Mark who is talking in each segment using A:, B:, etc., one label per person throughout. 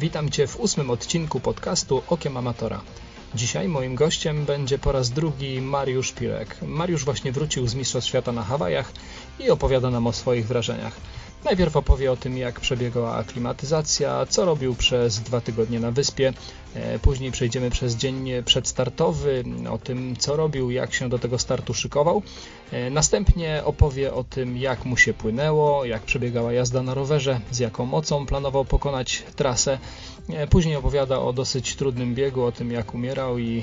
A: Witam Cię w ósmym odcinku podcastu Okiem Amatora. Dzisiaj moim gościem będzie po raz drugi Mariusz Pirek. Mariusz właśnie wrócił z Mistrzostw Świata na Hawajach i opowiada nam o swoich wrażeniach. Najpierw opowie o tym, jak przebiegała aklimatyzacja, co robił przez dwa tygodnie na wyspie. E, później przejdziemy przez dzień przedstartowy, o tym, co robił, jak się do tego startu szykował. E, następnie opowie o tym, jak mu się płynęło, jak przebiegała jazda na rowerze, z jaką mocą planował pokonać trasę. E, później opowiada o dosyć trudnym biegu, o tym, jak umierał i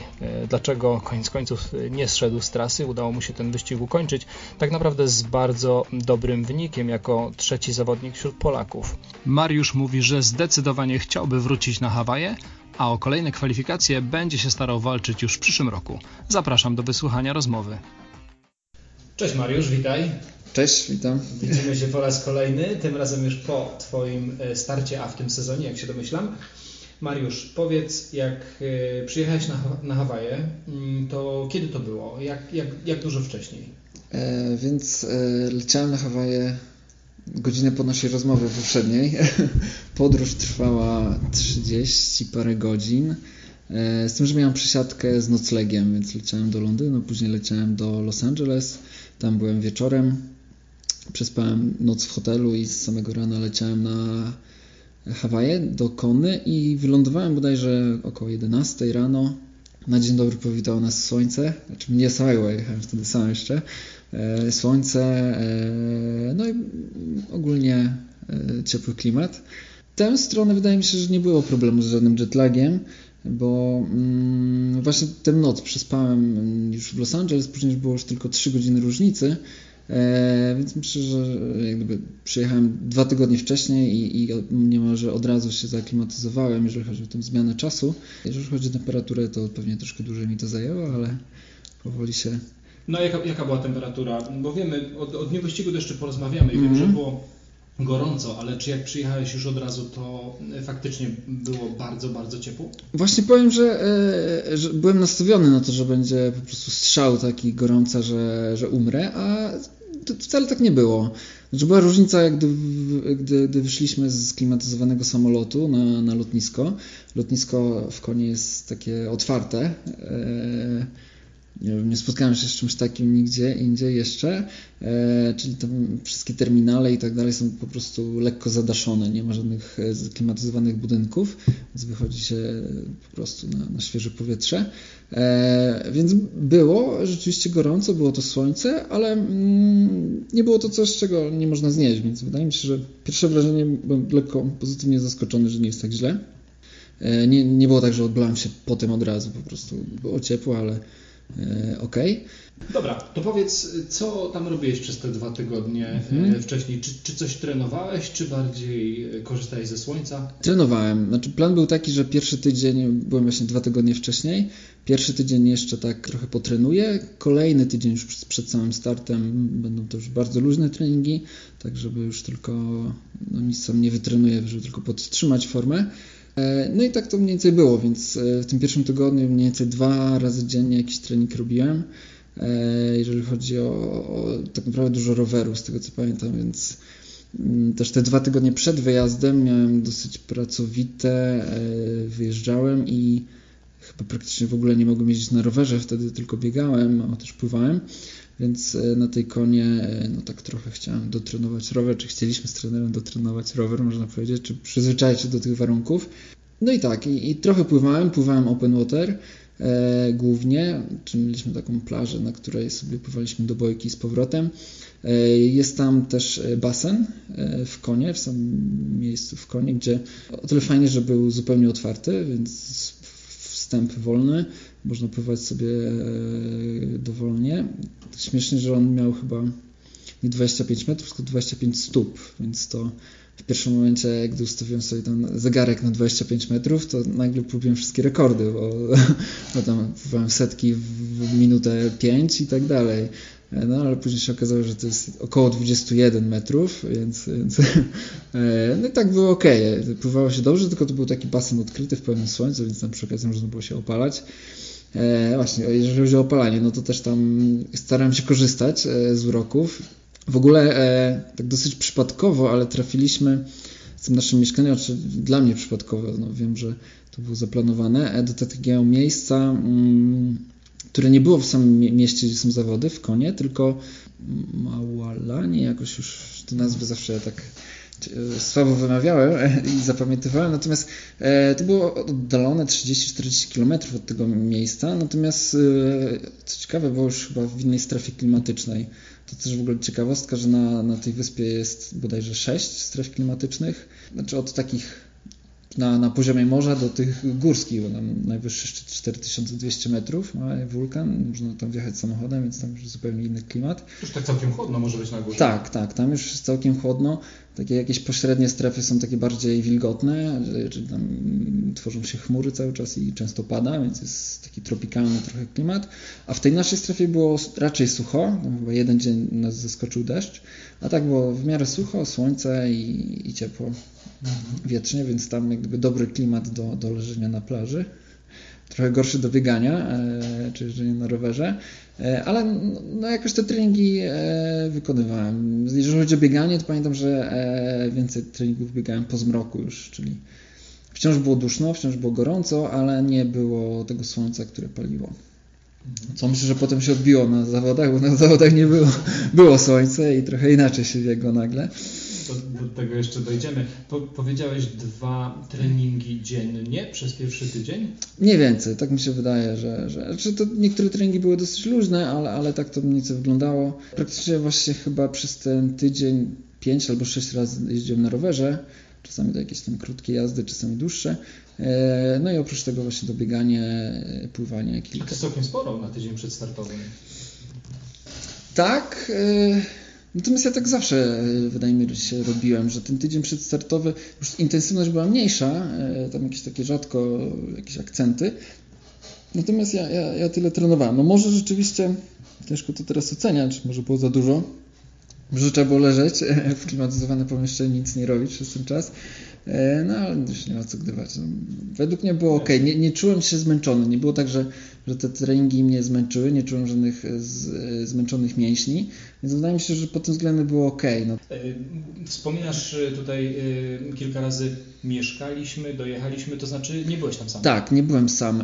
A: dlaczego koniec końców nie zszedł z trasy. Udało mu się ten wyścig ukończyć. Tak naprawdę z bardzo dobrym wynikiem, jako trzeci zawodnik wśród Polaków. Mariusz mówi, że zdecydowanie chciałby wrócić na Hawaje, a o kolejne kwalifikacje będzie się starał walczyć już w przyszłym roku. Zapraszam do wysłuchania rozmowy. Cześć Mariusz, witaj.
B: Cześć, witam.
A: Widzimy się po raz kolejny, tym razem już po Twoim e, starcie A w tym sezonie, jak się domyślam. Mariusz, powiedz, jak e, przyjechałeś na, na Hawaje, mm, to kiedy to było? Jak, jak, jak dużo wcześniej?
B: E, więc e, leciałem na Hawaje godzinę po naszej rozmowie poprzedniej. Podróż trwała 30 parę godzin. E, z tym, że miałem przesiadkę z noclegiem, więc leciałem do Londynu, później leciałem do Los Angeles. Tam byłem wieczorem. Przespałem noc w hotelu i z samego rana leciałem na Hawaje do Kony i wylądowałem bodajże około 11 rano. Na dzień dobry powitało nas słońce, znaczy mnie samego, jechałem wtedy sam jeszcze. E, słońce, e, no i ogólnie e, ciepły klimat. Tę stronę wydaje mi się, że nie było problemu z żadnym jetlagiem, bo mm, właśnie tę noc przespałem już w Los Angeles, później było już tylko 3 godziny różnicy, więc myślę, że jakby przyjechałem dwa tygodnie wcześniej i, i niemalże od razu się zaklimatyzowałem, jeżeli chodzi o tę zmianę czasu. Jeżeli chodzi o temperaturę, to pewnie troszkę dłużej mi to zajęło, ale powoli się
A: no jaka, jaka była temperatura? Bo wiemy, o, o dniu wyścigu to jeszcze porozmawiamy i mm -hmm. wiem, że mhm. było gorąco, ale czy jak przyjechałeś już od razu, to faktycznie było bardzo, bardzo ciepło?
B: Właśnie powiem, że, e, że byłem nastawiony na to, że będzie po prostu strzał taki gorąca, że, że umrę, a to wcale tak nie było. Znaczy była różnica, jak gdy, gdy, gdy wyszliśmy z klimatyzowanego samolotu na, na lotnisko. Lotnisko w Konie jest takie otwarte. E, nie, spotkałem się z czymś takim nigdzie indziej jeszcze, e, czyli tam wszystkie terminale i tak dalej są po prostu lekko zadaszone, nie ma żadnych e, klimatyzowanych budynków, więc wychodzi się po prostu na, na świeże powietrze. E, więc było rzeczywiście gorąco, było to słońce, ale mm, nie było to coś, czego nie można znieść, więc wydaje mi się, że pierwsze wrażenie byłem lekko pozytywnie zaskoczony, że nie jest tak źle. Nie, nie było tak, że odblałem się potem od razu, po prostu było ciepło, ale ok.
A: Dobra, to powiedz, co tam robiłeś przez te dwa tygodnie mhm. E, wcześniej? Czy, czy coś trenowałeś, czy bardziej korzystałeś ze słońca?
B: Trenowałem. Znaczy, plan był taki, że pierwszy tydzień, byłem właśnie dwa tygodnie wcześniej, pierwszy tydzień jeszcze tak trochę potrenuję, kolejny tydzień już przed samym startem będą to już bardzo luźne treningi, tak żeby już tylko, no nic sam nie wytrenuję, żeby tylko podtrzymać formę. E, no i tak to mniej więcej było, więc e, w tym pierwszym tygodniu mniej więcej dwa razy dziennie jakiś trening robiłem. E, jeżeli chodzi o, o tak naprawdę dużo roweru, z tego co pamiętam, więc mm, też te dwa tygodnie przed wyjazdem miałem dosyć pracowite, wyjeżdżałem i chyba praktycznie w ogóle nie mogłem jeździć na rowerze, wtedy tylko biegałem, a też pływałem. Więc e, na tej konie e, no tak trochę chciałem dotrenować rower, czy chcieliśmy z trenerem dotrenować rower, można powiedzieć, czy przyzwyczaić się do tych warunków. No i tak, i, i trochę pływałem, pływałem open water e, głównie, czyli mieliśmy taką plażę, na której sobie pływaliśmy do bojki z powrotem. E, jest tam też basen e, w konie, w samym miejscu w konie, gdzie o tyle fajnie, że był zupełnie otwarty, więc wstęp wolny, można pływać sobie e, dowolnie. Śmiesznie, że on miał chyba nie 25 metrów, tylko 25 stóp, więc to w pierwszym momencie, gdy ustawiłem sobie ten zegarek na 25 metrów, to nagle próbiłem wszystkie rekordy, bo, bo tam pływałem setki w minutę 5 i tak dalej. No ale później się okazało, że to jest około 21 metrów, więc, więc e, no i tak było ok. Pływało się dobrze, tylko to był taki basen odkryty w pełnym słońcu, więc tam przy okazji można było się opalać. E, właśnie, jeżeli chodzi o opalanie, no to też tam starałem się korzystać e, z uroków. W ogóle tak dosyć przypadkowo, ale trafiliśmy tym naszym mieszkaniem, czy dla mnie przypadkowo, no wiem, że to było zaplanowane, do takiego miejsca, mm, które nie było w samym mieście, gdzie są zawody, w Konie, tylko Małalanie, jakoś już te nazwy zawsze tak e, słabo wymawiałem i zapamiętywałem, natomiast e, to było oddalone 30-40 km od tego miejsca, natomiast e, co ciekawe było już chyba w innej strefie klimatycznej. To też w ogóle ciekawostka, że na, na tej wyspie jest bodajże 6 stref klimatycznych, znaczy od takich na, na poziomie morza do tych górskich, bo tam najwyższy szczyt 4200 metrów ma wulkan, można tam wjechać samochodem, więc tam już zupełnie inny klimat.
A: Już tak całkiem chłodno może być na górze.
B: Tak, tak, tam już jest całkiem chłodno. Takie jakieś pośrednie strefy są takie bardziej wilgotne, czyli tam tworzą się chmury cały czas i często pada, więc jest taki tropikalny trochę klimat. A w tej naszej strefie było raczej sucho, chyba jeden dzień nas zaskoczył deszcz, a tak było w miarę sucho, słońce i, i ciepło wietrznie, więc tam jak gdyby dobry klimat do, do leżenia na plaży. Trochę gorszy do biegania, e, czy jeżdżenia na rowerze, e, ale no, jakoś te treningi e, wykonywałem. Jeżeli chodzi o bieganie, to pamiętam, że więcej treningów biegałem po zmroku już, czyli wciąż było duszno, wciąż było gorąco, ale nie było tego słońca, które paliło. Co myślę, że potem się odbiło na zawodach, bo na zawodach nie było, było słońce i trochę inaczej się biegło nagle
A: do, do tego jeszcze dojdziemy. Po, powiedziałeś dwa treningi dziennie przez pierwszy tydzień?
B: Mniej więcej, tak mi się wydaje, że, że, to niektóre treningi były dosyć luźne, ale, ale tak to mniej więcej wyglądało. Praktycznie właśnie chyba przez ten tydzień pięć albo sześć razy jeździłem na rowerze, czasami to jakieś tam krótkie jazdy, czasami dłuższe. E, no i oprócz tego właśnie dobieganie, pływanie kilka.
A: A to jest całkiem sporo na tydzień przedstartowy.
B: Tak. E, Natomiast ja tak zawsze, e, wydaje mi się, robiłem, że ten tydzień przedstartowy, już intensywność była mniejsza, e, tam jakieś takie rzadko jakieś akcenty. Natomiast ja, ja, ja tyle trenowałem. No może rzeczywiście, ciężko to teraz oceniać, może było za dużo, że trzeba było leżeć w klimatyzowane pomieszczeniu, nic nie robić przez ten czas. E, no ale już nie ma co gdywać. No, według mnie było ok. Nie, nie czułem się zmęczony. Nie było tak, że, że te treningi mnie zmęczyły. Nie czułem żadnych e, z, e, zmęczonych mięśni. Więc wydaje mi się, że pod tym względem było ok. No.
A: Wspominasz tutaj kilka razy mieszkaliśmy, dojechaliśmy, to znaczy nie byłeś tam sam?
B: Tak, nie byłem sam.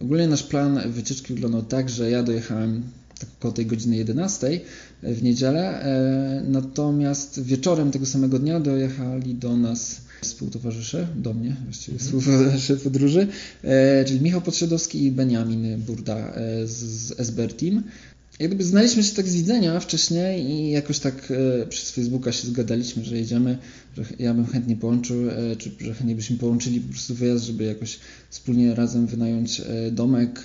B: Ogólnie nasz plan wycieczki wyglądał tak, że ja dojechałem tak około tej godziny 11 w niedzielę. E, natomiast wieczorem tego samego dnia dojechali do nas współtowarzysze, do mnie właściwie mhm. współtowarzysze podróży, e, czyli Michał Podsiadowski i Beniamin Burda e, z SBR Team jak znaliśmy się tak z widzenia wcześniej i jakoś tak e, przez Facebooka się zgadaliśmy, że jedziemy, że ja bym chętnie połączył, e, czy że chętnie byśmy połączyli po prostu wyjazd, żeby jakoś wspólnie razem wynająć e, domek,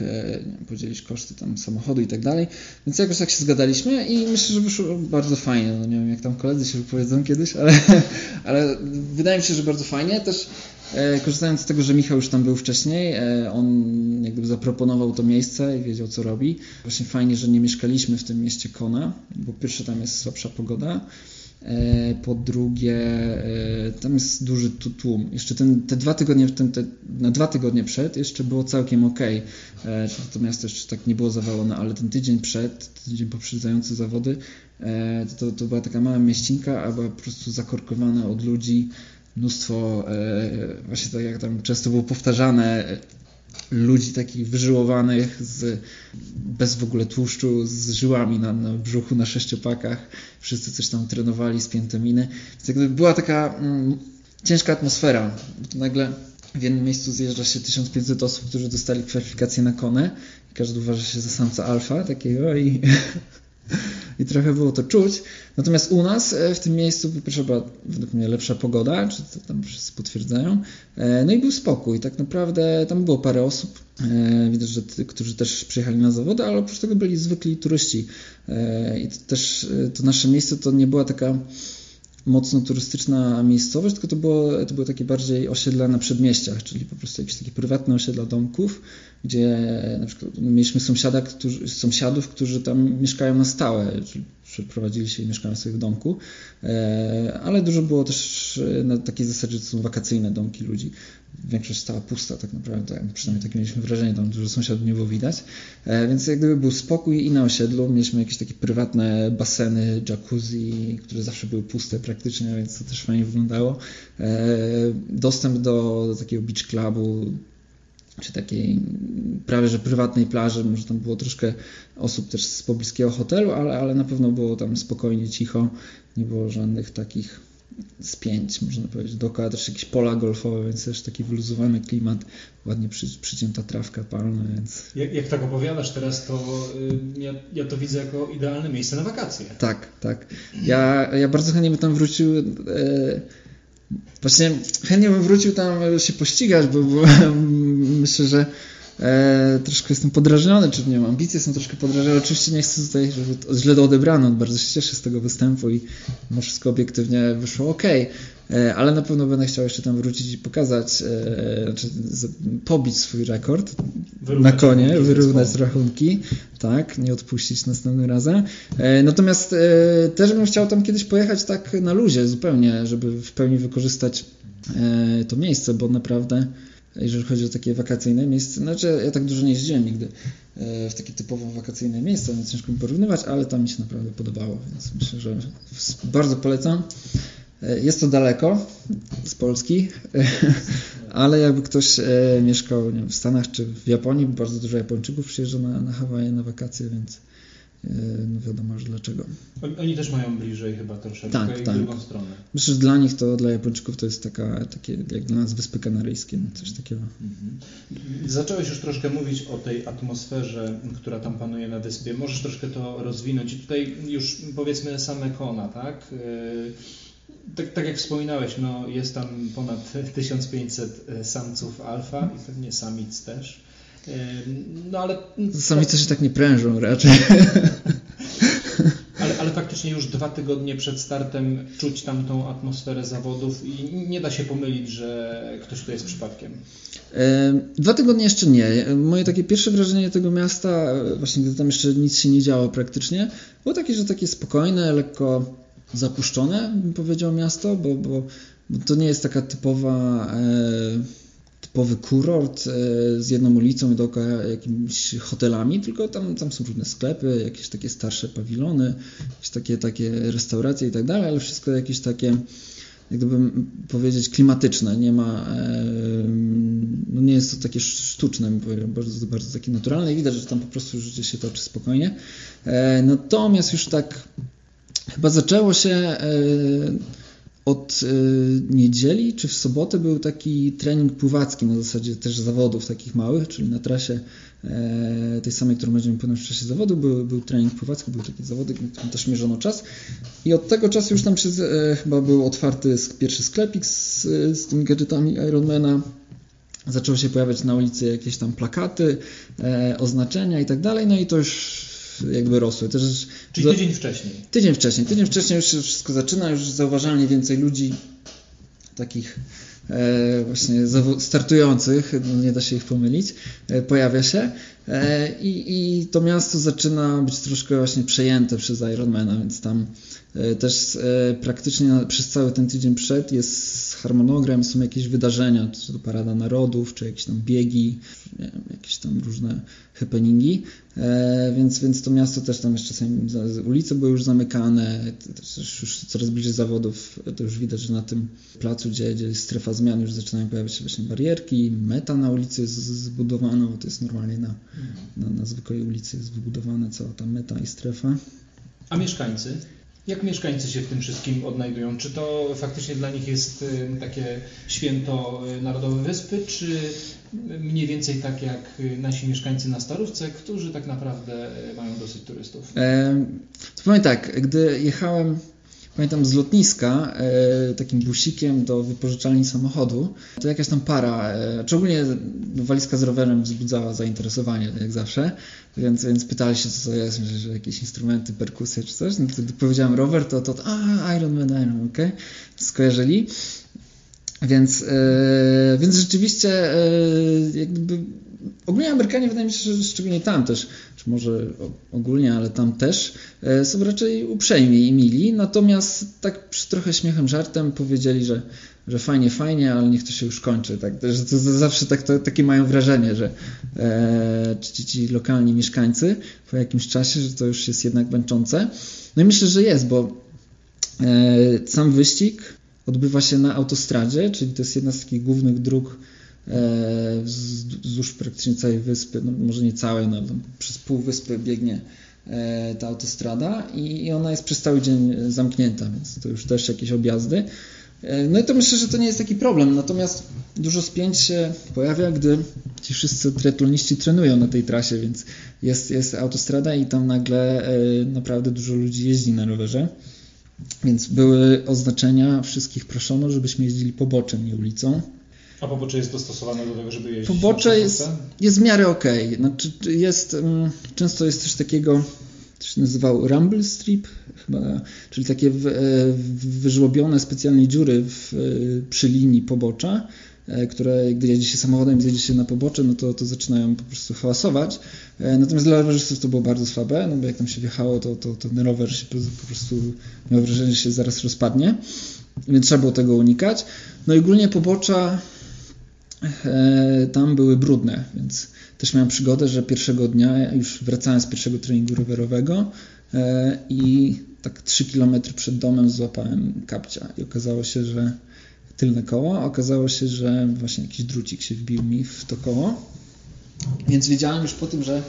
B: podzielić koszty tam samochodu i tak dalej. Więc jakoś tak się zgadaliśmy i myślę, że wyszło bardzo fajnie. No nie wiem, jak tam koledzy się wypowiedzą kiedyś, ale, ale wydaje mi się, że bardzo fajnie. Też E, korzystając z tego, że Michał już tam był wcześniej, e, on jakby zaproponował to miejsce i wiedział, co robi. Właśnie fajnie, że nie mieszkaliśmy w tym mieście Kona, bo pierwsze tam jest słabsza pogoda. E, po drugie, tam jest duży tłum. Jeszcze ten, te dwa tygodnie, ten, te, na dwa tygodnie przed jeszcze było całkiem ok. To miasto jeszcze tak nie było zawalone, ale ten tydzień przed, tydzień poprzedzający zawody, to, to była taka mała mieścinka, a była po prostu zakorkowana od ludzi mnóstwo, e, właśnie tak jak tam często było powtarzane, ludzi takich wyżyłowanych, z, bez w ogóle tłuszczu, z żyłami na, na brzuchu, na sześciopakach. Wszyscy coś tam trenowali, spięte miny. Więc jakby była taka mm, ciężka atmosfera. Nagle w jednym miejscu zjeżdża się 1500 osób, którzy dostali kwalifikacje na konę każdy uważa się za samca alfa takiego i i trochę było to czuć. Natomiast u nas e, w tym miejscu była według mnie lepsza pogoda, czy to tam wszyscy potwierdzają. E, no i był spokój. Tak naprawdę tam było parę osób, e, widać, że ty, którzy też przyjechali na zawody, ale oprócz tego byli zwykli turyści. I to też to nasze miejsce to nie była taka mocno turystyczna miejscowość, tylko to było, to było takie bardziej osiedla na przedmieściach, czyli po prostu jakieś takie prywatne osiedla domków, gdzie na przykład mieliśmy sąsiada, którzy, sąsiadów, którzy tam mieszkają na stałe, czyli przeprowadzili się i mieszkają sobie w domku, e, ale dużo było też e, na takiej zasadzie, że to są wakacyjne domki ludzi. Większość stała pusta tak naprawdę, przynajmniej takie mieliśmy wrażenie, tam dużo sąsiadów nie było widać. E, więc jak gdyby był spokój i na osiedlu mieliśmy jakieś takie prywatne baseny, jacuzzi, które zawsze były puste praktycznie, więc to też fajnie wyglądało. Dostęp do, do takiego beach clubu, czy takiej prawie że prywatnej plaży, może tam było troszkę osób też z pobliskiego hotelu, ale, ale na pewno było tam spokojnie, cicho, nie było żadnych takich spięć, można powiedzieć. Dookoła też jakieś pola golfowe, więc też taki wyluzowany klimat, ładnie przy, przycięta trawka palna, więc...
A: Jak, jak tak opowiadasz teraz, to y, ja, ja, to widzę jako idealne miejsce na wakacje.
B: Tak, tak. Ja, ja bardzo chętnie bym tam wrócił... E, Właśnie chętnie bym wrócił tam się pościgać, bo, bo myślę, że e, troszkę jestem podrażniony, czy nie mam ambicje, są troszkę podrażnione. Oczywiście nie chcę tutaj, żeby źle to odebrano, bardzo się cieszę z tego występu i no wszystko obiektywnie wyszło ok. E, ale na pewno będę chciał jeszcze tam wrócić i pokazać, e, znaczy pobić swój rekord wyrównać na konie, rachunki, wyrównać rachunki, tak, nie odpuścić następnym razem. E, natomiast też bym chciał tam kiedyś pojechać tak na luzie zupełnie, żeby w pełni wykorzystać to miejsce, bo naprawdę jeżeli chodzi o takie wakacyjne miejsce, znaczy ja tak dużo nie jeździłem nigdy w takie typowo wakacyjne miejsca, więc ciężko mi porównywać, ale tam mi się naprawdę podobało, więc myślę, że bardzo polecam. E, jest to daleko z Polski, ale jakby ktoś e, mieszkał wiem, w Stanach czy w Japonii, bardzo dużo Japończyków przyjeżdża na, na Hawaje na wakacje, więc e, no wiadomo już dlaczego.
A: Oni też mają bliżej chyba troszeczkę tak, i tak. drugą stronę.
B: Myślę, że dla nich to, dla Japończyków to jest taka, takie jak dla nas Wyspy Kanaryjskie, no, coś takiego. Mhm.
A: Zacząłeś już troszkę mówić o tej atmosferze, która tam panuje na wyspie. Możesz troszkę to rozwinąć i tutaj już powiedzmy same kona, tak? tak, tak jak wspominałeś, no jest tam ponad 1500 e, samców alfa i pewnie samic też. No ale...
B: Samice się tak nie prężą raczej.
A: Ale, ale faktycznie już dwa tygodnie przed startem czuć tam tą atmosferę zawodów i nie da się pomylić, że ktoś tu jest przypadkiem.
B: Dwa tygodnie jeszcze nie. Moje takie pierwsze wrażenie tego miasta, właśnie gdy tam jeszcze nic się nie działo praktycznie, było takie, że takie spokojne, lekko zapuszczone, bym powiedział, miasto, bo, bo, bo to nie jest taka typowa, e, typowy kurort e, z jedną ulicą dookoła jakimiś hotelami, tylko tam, tam są różne sklepy, jakieś takie starsze pawilony, jakieś takie, takie restauracje i tak dalej, ale wszystko jakieś takie jak gdybym powiedzieć, klimatyczne. Nie ma, e, no nie jest to takie sztuczne, bardzo, bardzo takie naturalne i widać, że tam po prostu życie się toczy spokojnie. E, natomiast już tak Chyba zaczęło się od e, niedzieli czy w sobotę był taki trening pływacki na zasadzie też zawodów takich małych, czyli na trasie e, tej samej, którą będziemy płynąć w czasie zawodu, był, był trening pływacki, były takie zawody, którym też mierzono czas. I od tego czasu już tam się, chyba był otwarty pierwszy sklepik z, z tymi gadżetami Ironmana, zaczęły się pojawiać na ulicy jakieś tam plakaty, oznaczenia i tak dalej, no i to już jakby rosły. Też
A: Czyli tydzień wcześniej.
B: Tydzień wcześniej. Tydzień wcześniej już się wszystko zaczyna, już zauważalnie więcej ludzi takich e, właśnie startujących, no nie da się ich pomylić, e, pojawia się e, i, i to miasto zaczyna być troszkę właśnie przejęte przez Ironmana, więc tam e, też e, praktycznie przez cały ten tydzień przed jest harmonogram, są jakieś wydarzenia, czy to Parada Narodów, czy jakieś tam biegi, wiem, jakieś tam różne happeningi, e, więc, więc to miasto też tam jeszcze czasami ulice były już zamykane, też już coraz bliżej zawodów, to już widać, że na tym placu, gdzie, gdzie jest strefa zmian, już zaczynają pojawiać się właśnie barierki, meta na ulicy jest zbudowana, bo to jest normalnie na, na, na zwykłej ulicy jest wybudowana cała ta meta i strefa.
A: A mieszkańcy? Jak mieszkańcy się w tym wszystkim odnajdują? Czy to faktycznie dla nich jest y, takie święto y, Narodowe Wyspy, czy mniej więcej tak jak y, nasi mieszkańcy na Starówce, którzy tak naprawdę mają dosyć turystów?
B: E, powiem tak, gdy jechałem pamiętam z lotniska e, takim busikiem do wypożyczalni samochodu, to jakaś tam para, e, ogólnie walizka z rowerem wzbudzała zainteresowanie, jak zawsze, więc, więc pytali się, co to jest, że, jakieś instrumenty, perkusje czy coś. No to powiedziałem rower, to, to, a, Iron Man, Iron Man, okej, okay. skojarzyli. Więc, e, więc rzeczywiście jakby ogólnie Amerykanie wydaje mi się, że szczególnie tam też, czy może ogólnie, ale tam też, e, są raczej uprzejmi i mili, natomiast tak przy trochę śmiechem, żartem powiedzieli, że, że fajnie, fajnie, ale niech to się już kończy. Tak, że to zawsze tak, to, takie mają wrażenie, że e, ci, ci lokalni mieszkańcy po jakimś czasie, że to już jest jednak męczące. No i myślę, że jest, bo e, sam wyścig odbywa się na autostradzie, czyli to jest jedna z takich głównych dróg wzdłuż praktycznie całej wyspy, no może nie całej, no przez pół wyspy biegnie e, ta autostrada i ona jest przez cały dzień zamknięta, więc to już też jakieś objazdy. E, no i to myślę, że to nie jest taki problem, natomiast dużo spięć się pojawia, gdy ci wszyscy triatloniści trenują na tej trasie, więc jest, jest autostrada i tam nagle naprawdę dużo ludzi jeździ na rowerze. Więc były oznaczenia, wszystkich proszono, żebyśmy jeździli poboczem, nie ulicą.
A: A pobocze jest dostosowane do tego, żeby jeździć
B: Pobocze jest, jest w miarę okej. Okay. Znaczy jest, um, często jest coś takiego, to się nazywał rumble strip, chyba, czyli takie e, wyżłobione specjalnie dziury w, e, przy linii pobocza, E, które gdy jedzie się samochodem i zjedzie się na pobocze, no to, to zaczynają po prostu hałasować. Natomiast dla rowerzystów to było bardzo słabe, no bo jak tam się wjechało, to, to, to ten rower się po prostu miał wrażenie, że się zaraz rozpadnie, więc trzeba było tego unikać. No i ogólnie pobocza tam były brudne, więc też miałem przygodę, że pierwszego dnia już wracałem z pierwszego treningu rowerowego i tak 3 km przed domem złapałem kapcia i okazało się, że tylne koło. Okazało się, że właśnie jakiś drucik się wbił mi w to koło. Więc wiedziałem już po tym, że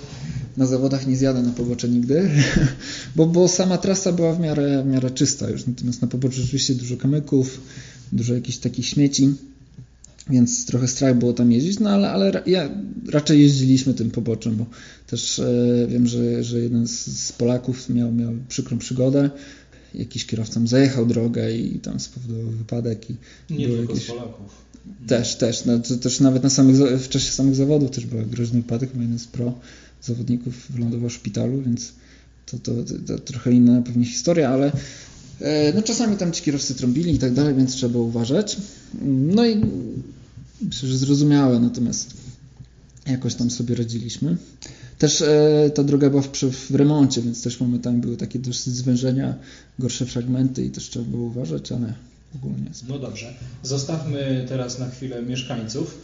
B: na zawodach nie zjadę na pobocze nigdy, bo, bo sama trasa była w miarę, w miarę czysta już. Natomiast na poboczu rzeczywiście dużo kamyków, dużo jakichś takich śmieci, więc trochę strach było tam jeździć, no ale, ale ja, raczej jeździliśmy tym poboczem, bo też e, wiem, że, że jeden z, Polaków miał, miał przykrą przygodę jakiś kierowcą zajechał drogę i tam spowodował wypadek. I
A: Nie tylko jakieś... z Polaków.
B: Też, też. No, to też nawet na samych, w czasie samych zawodów też był groźny wypadek, bo jeden z pro zawodników wylądował w szpitalu, więc to, to, to, to trochę inna pewnie historia, ale e, no czasami tam ci kierowcy trąbili i tak dalej, więc trzeba uważać. No i myślę, że zrozumiałe, natomiast jakoś tam sobie radziliśmy. Też e, ta droga była w, w, remoncie, więc też momentami były takie dosyć zwężenia, gorsze fragmenty i też trzeba było uważać, ale ogólnie.
A: No dobrze. Zostawmy teraz na chwilę mieszkańców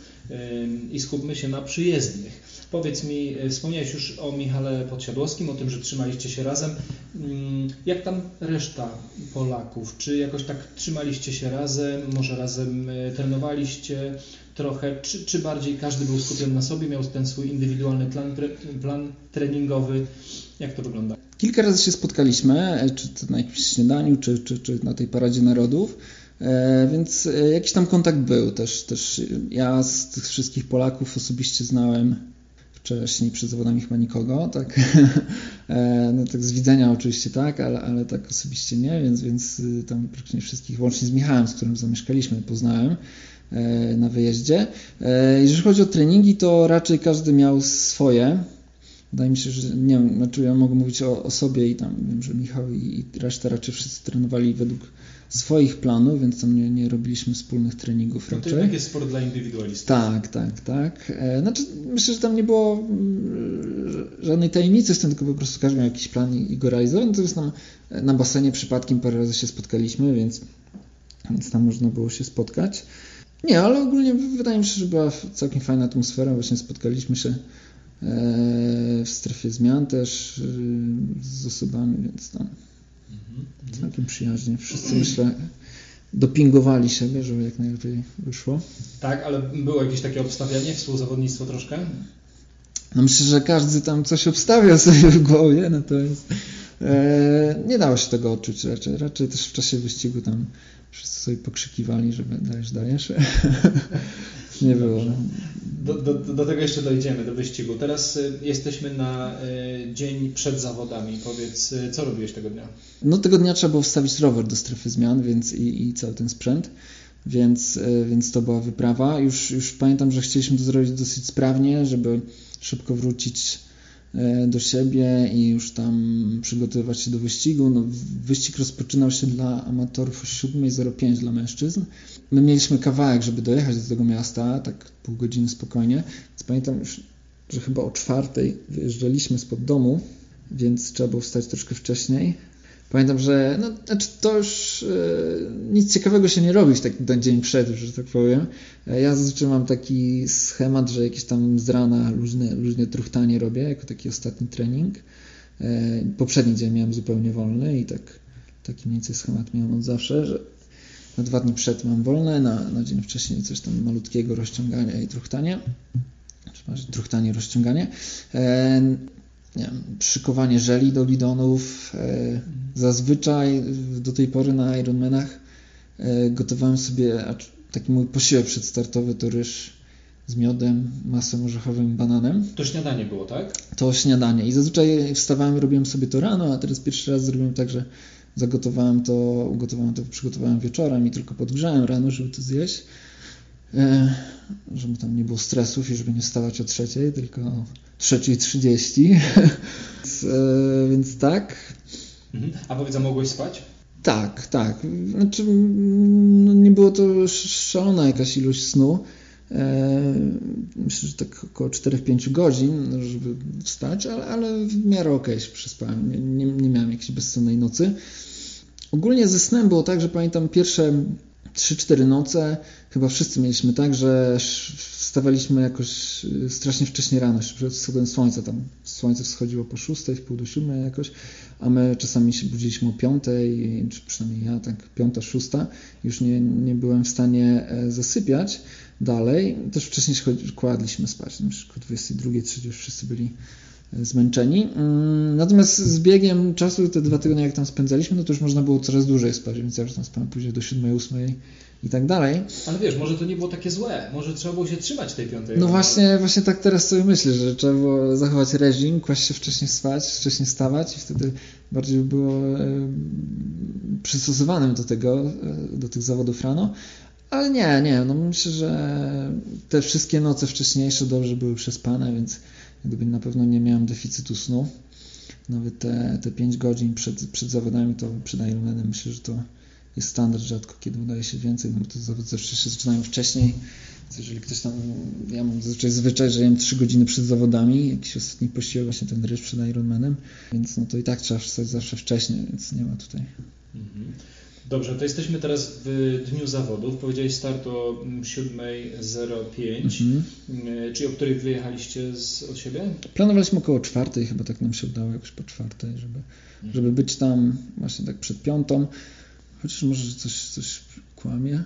A: i skupmy się na przyjezdnych. Powiedz mi, e, wspomniałeś już o Michale Podsiadłowskim, o tym, że trzymaliście się razem. Jak tam reszta Polaków? Czy jakoś tak trzymaliście się razem? Może razem e, trenowaliście? trochę, czy, czy bardziej każdy był skupiony na sobie, miał ten swój indywidualny plan, plan treningowy? Jak to wygląda?
B: Kilka razy się spotkaliśmy, czy to na jakimś śniadaniu, czy, czy, czy na tej paradzie narodów. E, więc e, jakiś tam kontakt był też, też. Ja z tych wszystkich Polaków osobiście znałem wcześniej przed zawodami chyba nikogo, tak? E, no tak z widzenia oczywiście tak, ale, ale tak osobiście nie, więc, więc tam praktycznie wszystkich, łącznie z Michałem, z którym zamieszkaliśmy, poznałem. Na wyjeździe. Jeżeli chodzi o treningi, to raczej każdy miał swoje. Wydaje mi się, że nie wiem, znaczy ja mogę mówić o, o sobie i tam wiem, że Michał i, i reszta raczej wszyscy trenowali według swoich planów, więc tam nie, nie robiliśmy wspólnych treningów
A: no
B: raczej.
A: To jest sport dla indywidualistów.
B: Tak, tak, tak. E, znaczy, myślę, że tam nie było mm, żadnej tajemnicy z tym, tylko po prostu każdy miał jakiś plan i, go realizował. Natomiast tam na basenie przypadkiem parę razy się spotkaliśmy, więc, więc tam można było się spotkać. Nie, ale ogólnie wydaje mi się, że była całkiem fajna atmosfera. Właśnie spotkaliśmy się e, w strefie zmian też e, z osobami, więc tam mhm. całkiem przyjaźnie. Wszyscy myślę dopingowali siebie, żeby jak najlepiej wyszło.
A: Tak, ale było jakieś takie obstawianie, współzawodnictwo troszkę?
B: No myślę, że każdy tam coś obstawia sobie w głowie, no to jest... E, nie dało się tego odczuć raczej. Raczej też w czasie wyścigu tam Wszyscy sobie pokrzykiwali, żeby dajesz, dajesz. Nie było.
A: Do, do, do, tego jeszcze dojdziemy, do wyścigu. Teraz y, jesteśmy na y, dzień przed zawodami. Powiedz, y, co robiłeś tego dnia?
B: No tego dnia trzeba było wstawić rower do strefy zmian więc i, i cały ten sprzęt, więc, więc to była wyprawa. Już, już pamiętam, że chcieliśmy to zrobić dosyć sprawnie, żeby szybko wrócić do siebie i już tam przygotowywać się do wyścigu. No, wyścig rozpoczynał się dla amatorów o 7.05 dla mężczyzn. My mieliśmy kawałek, żeby dojechać do tego miasta, tak pół godziny spokojnie. Więc pamiętam, już że chyba o czwartej wyjeżdżaliśmy spod domu, więc trzeba było wstać troszkę wcześniej. Pamiętam, że no, znaczy to już e, nic ciekawego się nie robi w taki ten dzień przed, że tak powiem. E, ja zazwyczaj mam taki schemat, że jakieś tam z rana luźne, luźne truchtanie robię, jako taki ostatni trening. E, poprzedni dzień miałem zupełnie wolny i tak taki mniej więcej schemat miałem od zawsze, że na dwa dni przed mam wolne, na, na dzień wcześniej coś tam malutkiego rozciągania i truchtanie. Przepraszam, truchtanie, rozciąganie. E, wiem, szykowanie żeli do bidonów. E, zazwyczaj do tej pory na Ironmanach e, gotowałem sobie taki mój posiłek przedstartowy to ryż z miodem, masłem orzechowym, bananem.
A: To śniadanie było, tak?
B: To śniadanie. I zazwyczaj wstawałem i robiłem sobie to rano, a teraz pierwszy raz zrobiłem tak, że zagotowałem to, ugotowałem to, przygotowałem wieczorem i tylko podgrzałem rano, żeby to zjeść. E, żeby tam nie było stresów i żeby nie wstawać o trzeciej, tylko o trzeciej trzydzieści. więc, e, więc tak.
A: Mhm. A powiedz, a mogłeś spać?
B: Tak, tak. Znaczy, no nie było to szalona jakaś ilość snu. E, myślę, że tak około 4-5 godzin, żeby wstać, ale, ale w miarę okej okay się przespałem. Nie, nie, nie miałem jakiejś bezsennej nocy. Ogólnie ze snem było tak, że pamiętam pierwsze 3-4 noce, chyba wszyscy mieliśmy tak, że wstawaliśmy jakoś y, strasznie wcześnie rano, przed wschodem słońca, tam. Słońce wschodziło po 6, w pół do 7 jakoś, a my czasami się budziliśmy o 5, czy przynajmniej ja tak 5, 6, już nie, nie byłem w stanie e, zasypiać dalej, też wcześniej kładliśmy spać, na przykład 22, 3 już wszyscy byli zmęczeni. Mm, natomiast z biegiem czasu, te dwa tygodnie jak tam spędzaliśmy, no to już można było coraz dłużej spać, więc ja już tam spałem później do 7, 8 i tak dalej.
A: Ale wiesz, może to nie było takie złe, może trzeba było się trzymać tej piątej.
B: No właśnie, właśnie tak teraz sobie myślę, że trzeba było zachować reżim, kłaść się wcześniej spać, wcześniej stawać i wtedy bardziej było przystosowanym do tego, e, do tych zawodów rano. Ale nie, nie, no myślę, że te wszystkie noce wcześniejsze dobrze były przespane, więc gdyby na pewno nie miałem deficytu snu. Nawet te, te 5 godzin przed, przed zawodami, to przed Ironmanem myślę, że to jest standard, rzadko kiedy udaje się więcej, no bo te zawody zawsze się zaczynają wcześniej. Jeżeli ktoś tam, ja mam zazwyczaj zwyczaj, że jem 3 godziny przed zawodami, jakiś ostatni posiłek, właśnie ten ryż przed Ironmanem, więc no to i tak trzeba wstać zawsze wcześniej, więc nie ma tutaj. Mhm.
A: Dobrze, to jesteśmy teraz w dniu zawodów. Powiedziałeś start o 7.05, mhm. E, czyli o której wyjechaliście z, od siebie?
B: Planowaliśmy około czwartej, chyba tak nam się udało jakoś po czwartej, żeby, mhm. żeby być tam właśnie tak przed piątą. Chociaż może coś, coś kłamie.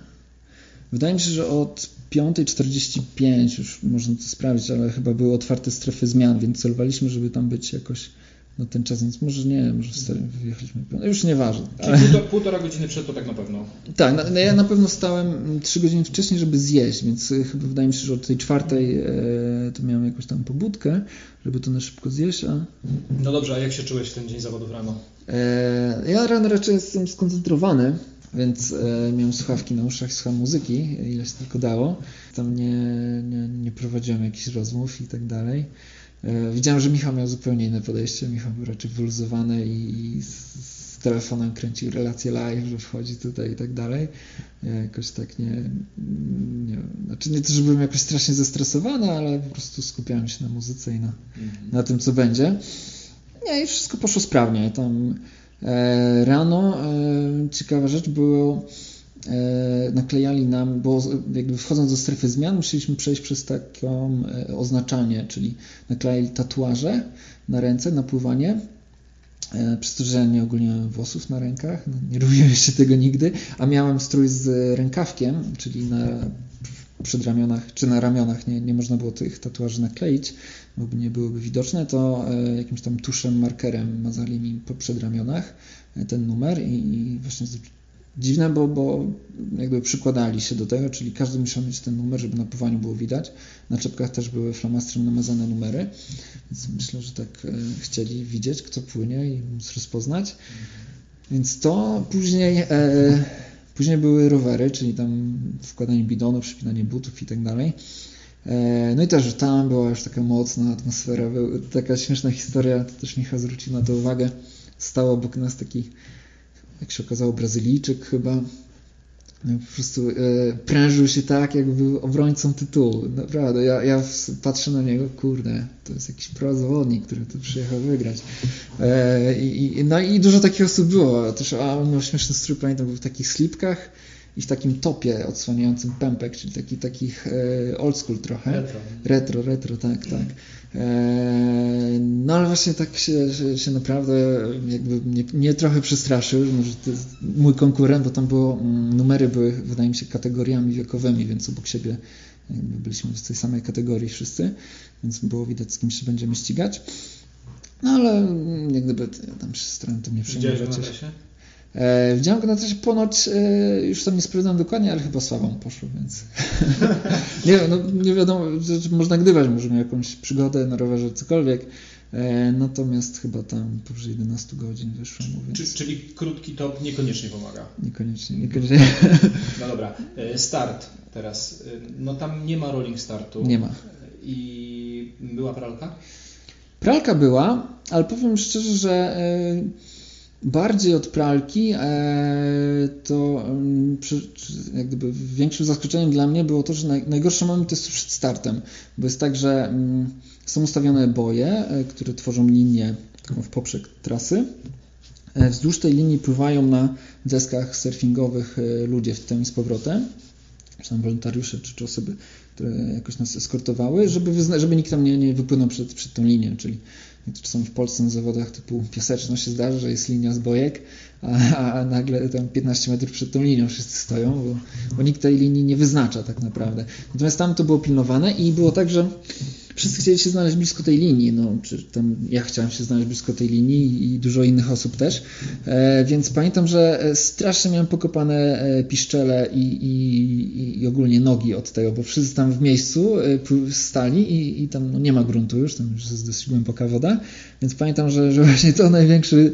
B: Wydaje mi się, że od 5.45 już można to sprawdzić, ale chyba były otwarte strefy zmian, więc celowaliśmy, żeby tam być jakoś na ten czas, więc może nie, może wyjechaliśmy. No już nieważne.
A: Czyli ale... półtora, półtora godziny przed to tak na pewno.
B: Tak, no, ja na pewno stałem trzy godziny wcześniej, żeby zjeść, więc y, chyba wydaje mi się, że od tej czwartej e, to miałem jakąś tam pobudkę, żeby to na szybko zjeść, a...
A: No dobrze, a jak się czułeś w ten dzień zawodów rano?
B: E, ja rano raczej jestem skoncentrowany, więc e, miałem słuchawki na uszach, słucham muzyki, ile się tylko dało. Tam nie, nie, nie prowadziłem jakichś rozmów i tak dalej. E, widziałem, że Michał miał zupełnie inne podejście. Michał był raczej wyluzowany i z, telefonem kręcił relacje live, że wchodzi tutaj i tak dalej. Ja jakoś tak nie, nie znaczy nie to, że byłem jakoś strasznie zestresowany, ale po prostu skupiałem się na muzyce i na, mhm. na tym, co będzie. Nie, i wszystko poszło sprawnie. Tam e, rano e, ciekawa rzecz było naklejali nam, bo jakby wchodząc do strefy zmian musieliśmy przejść przez taką e, oznaczanie, czyli naklejali tatuaże na ręce, na pływanie. E, przez to, że ja nie włosów na rękach, no nie robiłem jeszcze tego nigdy, a miałem strój z rękawkiem, czyli na przedramionach czy na ramionach nie, nie można było tych tatuaży nakleić, bo nie byłyby widoczne, to jakimś tam tuszem, markerem mazali mi po przedramionach ten numer i, i właśnie Dziwne, bo, bo jakby przykładali się do tego, czyli każdy musiał mieć ten numer, żeby na pływaniu było widać. Na czepkach też były flamastrem namazane numery, więc myślę, że tak e, chcieli widzieć, kto płynie i móc rozpoznać. Więc to później, e, później były rowery, czyli tam wkładanie bidonu, przypinanie butów i tak dalej. E, no i też tam była już taka mocna atmosfera. Taka śmieszna historia, to też Michał zwrócił na to uwagę. Stał obok nas taki jak się okazało, Brazylijczyk chyba. no, po prostu e, prężył się tak, jakby był obrońcą tytułu. Naprawdę, ja, ja patrzę na niego, kurde, to jest jakiś prozawodnik, który tu przyjechał wygrać. E, i, no i dużo takich osób było. Też, a on miał śmieszny strój, pamiętam, był w takich slipkach i w takim topie odsłaniającym pępek, czyli taki, takich e, old school trochę.
A: Retro.
B: Retro, retro, tak, tak. E, no ale właśnie tak się, się, się naprawdę jakby mnie, mnie, trochę przestraszył, może mój konkurent, bo tam było, mm, numery były wydaje mi się kategoriami wiekowymi, więc obok siebie byliśmy w tej samej kategorii wszyscy, więc było widać z kim się będziemy ścigać. No ale jak gdyby ja tam się starałem to nie przejmować. Widziałem go na trasie ponoć, e, już tam nie sprawdzam dokładnie, ale chyba sławą poszło, więc nie, no, nie wiadomo, można gdywać, może miał jakąś przygodę na rowerze, cokolwiek, e, natomiast chyba tam powyżej 11 godzin wyszło mu,
A: więc... Czyli krótki top niekoniecznie pomaga?
B: Niekoniecznie, niekoniecznie.
A: No dobra, e, start teraz, e, no tam nie ma rolling startu.
B: Nie ma.
A: I była pralka?
B: Pralka była, ale powiem szczerze, że e, bardziej od pralki, e, to mm, jak gdyby większym zaskoczeniem dla mnie było to, że najgorszy moment jest przed startem, bo jest tak, że mm, są ustawione boje, e, które tworzą linię w poprzek trasy. E, wzdłuż tej linii pływają na deskach surfingowych ludzie w tym i z powrotem, czy tam wolontariusze, czy, czy osoby, które jakoś nas eskortowały, żeby, żeby nikt tam nie, nie wypłynął przed, przed tą linią, czyli Czasami w Polsce na zawodach typu piaseczno się zdarza, że jest linia z bojek, a, a, nagle tam 15 metrów przed tą linią wszyscy stoją, bo, bo nikt tej linii nie wyznacza tak naprawdę. Natomiast tam to było pilnowane i było tak, że wszyscy chcieli się znaleźć blisko tej linii, no, czy tam ja chciałem się znaleźć blisko tej linii i dużo innych osób też, e, więc pamiętam, że e, strasznie miałem pokopane e, piszczele i, i, i, ogólnie nogi od tego, bo wszyscy tam w miejscu e, stali i, i tam no, nie ma gruntu już, tam już jest dosyć głęboka woda, więc pamiętam, że, że właśnie to największy,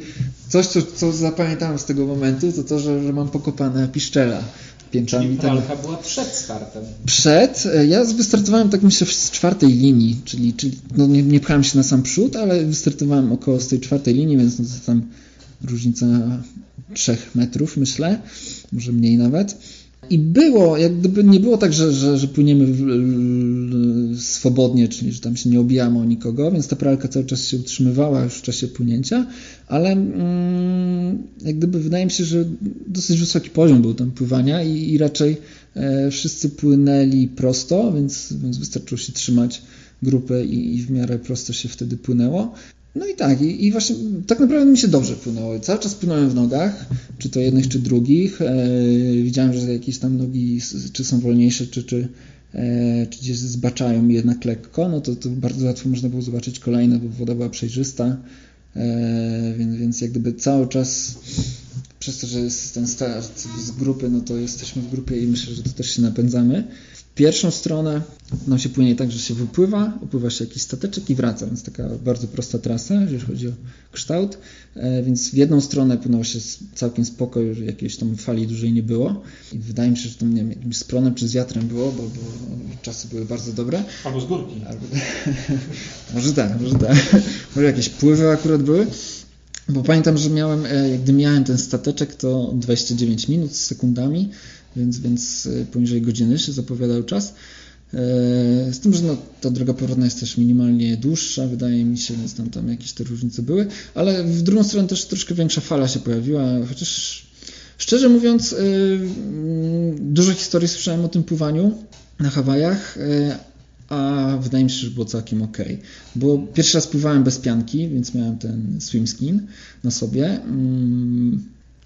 B: coś co, co zapamiętałem z tego momentu, to to, że, że mam pokopane piszczela
A: piętami. Czyli pralka była przed startem.
B: Przed. E, ja wystartowałem tak myślę z czwartej linii, czyli, czyli no nie, nie pchałem się na sam przód, ale wystartowałem około z tej czwartej linii, więc no to tam różnica trzech metrów myślę, może mniej nawet. I było, jak gdyby nie było tak, że, że, że płyniemy w, w, swobodnie, czyli że tam się nie obijamy o nikogo, więc ta pralka cały czas się utrzymywała już w czasie płynięcia, ale mm, jak gdyby wydaje mi się, że dosyć wysoki poziom był tam pływania i, i raczej e, wszyscy płynęli prosto, więc, więc wystarczyło się trzymać grupę i, i w miarę prosto się wtedy płynęło. No i tak, i, i, właśnie tak naprawdę mi się dobrze płynęło. Cały czas płynąłem w nogach, czy to jednych, czy drugich. E, widziałem, że jakieś tam nogi czy są wolniejsze, czy, czy, e, czy gdzieś zbaczają jednak lekko, no to, to bardzo łatwo można było zobaczyć kolejne, bo woda była przejrzysta. E, więc, więc jak gdyby cały czas przez to, że jest ten start z grupy, no to jesteśmy w grupie i myślę, że to też się napędzamy pierwszą stronę nam się płynie tak, że się wypływa, opływa się jakiś stateczek i wraca, więc taka bardzo prosta trasa, jeżeli chodzi o kształt, e, więc w jedną stronę płynęło się całkiem spokojnie, że jakiejś tam fali dużej nie było i wydaje mi się, że to nie wiem, jakimś z pronem czy z wiatrem było, bo, bo czasy były bardzo dobre.
A: Albo z górki.
B: Albo... może tak, może tak. może jakieś pływy akurat były. Bo pamiętam, że miałem, e, gdy miałem ten stateczek, to 29 minut z sekundami, więc, więc e, poniżej godziny się zapowiadał czas. E, z tym, że no, ta droga powrotna jest też minimalnie dłuższa, wydaje mi się, więc tam, tam jakieś te różnice były, ale w drugą stronę też troszkę większa fala się pojawiła, chociaż szczerze mówiąc, dużo historii słyszałem o tym pływaniu na Hawajach, a wydaje mi się, że było całkiem ok. Bo pierwszy raz pływałem bez pianki, więc miałem ten swim skin na sobie.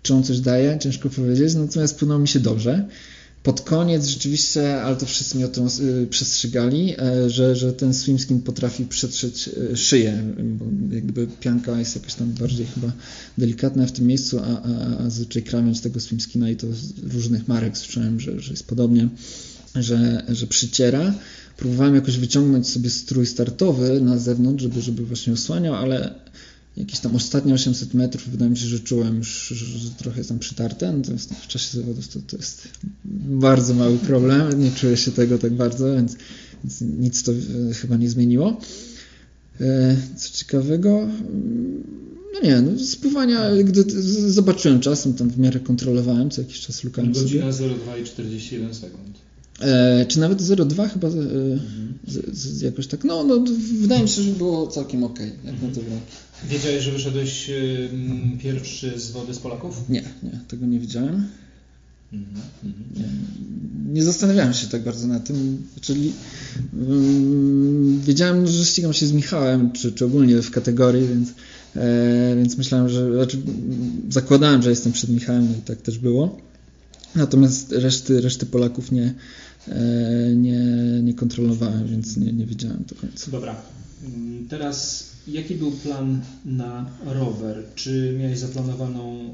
B: Czy on coś daje? Ciężko powiedzieć, natomiast płynął mi się dobrze. Pod koniec rzeczywiście, ale to wszyscy mi o tym y, przestrzegali, e, że, że ten swim skin potrafi przetrzeć e, szyję, bo jakby pianka jest jakaś tam bardziej chyba delikatna w tym miejscu, a, a, a zwyczaj krawędź tego swim skina i to z różnych marek słyszałem, że, że jest podobnie, że, że przyciera próbowałem jakoś wyciągnąć sobie strój startowy na zewnątrz, żeby, żeby właśnie osłaniał, ale jakieś tam ostatnie 800 metrów wydaje mi się, że czułem już, że, trochę jestem przytarte, natomiast w czasie zawodów to, to jest bardzo mały problem, nie czuję się tego tak bardzo, więc, więc nic to e, chyba nie zmieniło. E, co ciekawego, No nie, no spływania, gdy zobaczyłem czasem, tam w miarę kontrolowałem, co jakiś czas lukałem
A: Godzina 02 i 41 sekund.
B: E, czy nawet 0,2 chyba e, mhm. z, z, jakoś tak. No, no, wydaje mi się, że było całkiem ok. Jak mhm. na to
A: Wiedziałeś, że wyszedłeś y, pierwszy z wody z Polaków?
B: Nie, nie, tego nie wiedziałem. Mhm. Nie, nie, zastanawiałem się tak bardzo na tym. Czyli um, wiedziałem, że ścigam się z Michałem, czy, czy ogólnie w kategorii, więc, e, więc myślałem, że. Znaczy, zakładałem, że jestem przed Michałem i tak też było. Natomiast reszty, reszty Polaków nie, e, nie, nie kontrolowałem, więc nie, nie wiedziałem do końca.
A: Dobra. Mm, teraz jaki był plan na rower? Czy miałeś zaplanowaną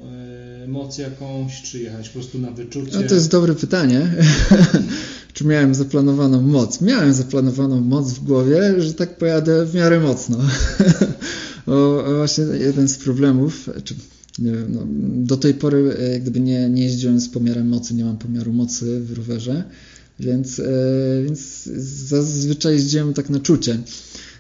A: e, moc jakąś, czy jechać po prostu na wyczucie?
B: No to jest dobre pytanie. czy miałem zaplanowaną moc? Miałem zaplanowaną moc w głowie, że tak pojadę w miarę mocno. o, właśnie jeden z problemów, czy nie wiem, no, do tej pory e, gdyby nie, nie jeździłem z pomiarem mocy, nie mam pomiaru mocy w rowerze, więc, e, więc zazwyczaj jeździłem tak na czucie.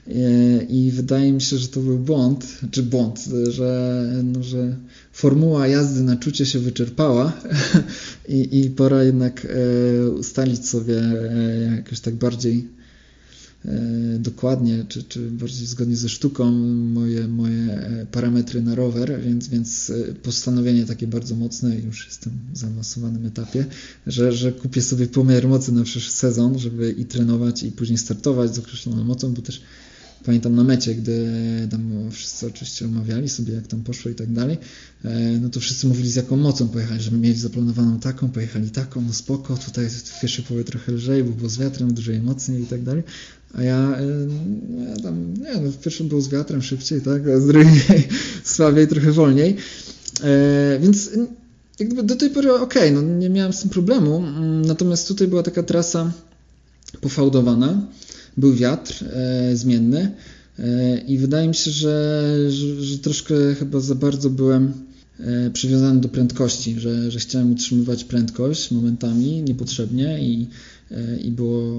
B: E, I wydaje mi się, że to był błąd, czy błąd, że, no, że formuła jazdy na czucie się wyczerpała i, i pora jednak ustalić sobie jakoś tak bardziej E, dokładnie, czy, czy bardziej zgodnie ze sztuką moje, moje e, parametry na rower, więc, więc e, postanowienie takie bardzo mocne, już jestem w zaawansowanym etapie, że, że kupię sobie pomiar mocy na przyszły sezon, żeby i trenować, i później startować z określoną mocą, bo też pamiętam na mecie, gdy tam wszyscy oczywiście omawiali sobie, jak tam poszło i tak dalej, no to wszyscy mówili z jaką mocą pojechali, żeby mieli zaplanowaną taką, pojechali taką, no spoko, tutaj w pierwszej połowie trochę lżej, bo było z wiatrem, dużej mocniej i tak dalej, a ja, no ja tam, nie no, w pierwszym było z wiatrem szybciej, tak, a z drugiej słabiej, trochę wolniej. E, więc jakby do tej pory ok, no nie miałem z tym problemu, mm, natomiast tutaj była taka trasa pofałdowana, był wiatr e, zmienny e, i wydaje mi się, że, że, troszkę chyba za bardzo byłem e, przywiązany do prędkości, że, że chciałem utrzymywać prędkość momentami niepotrzebnie i i było,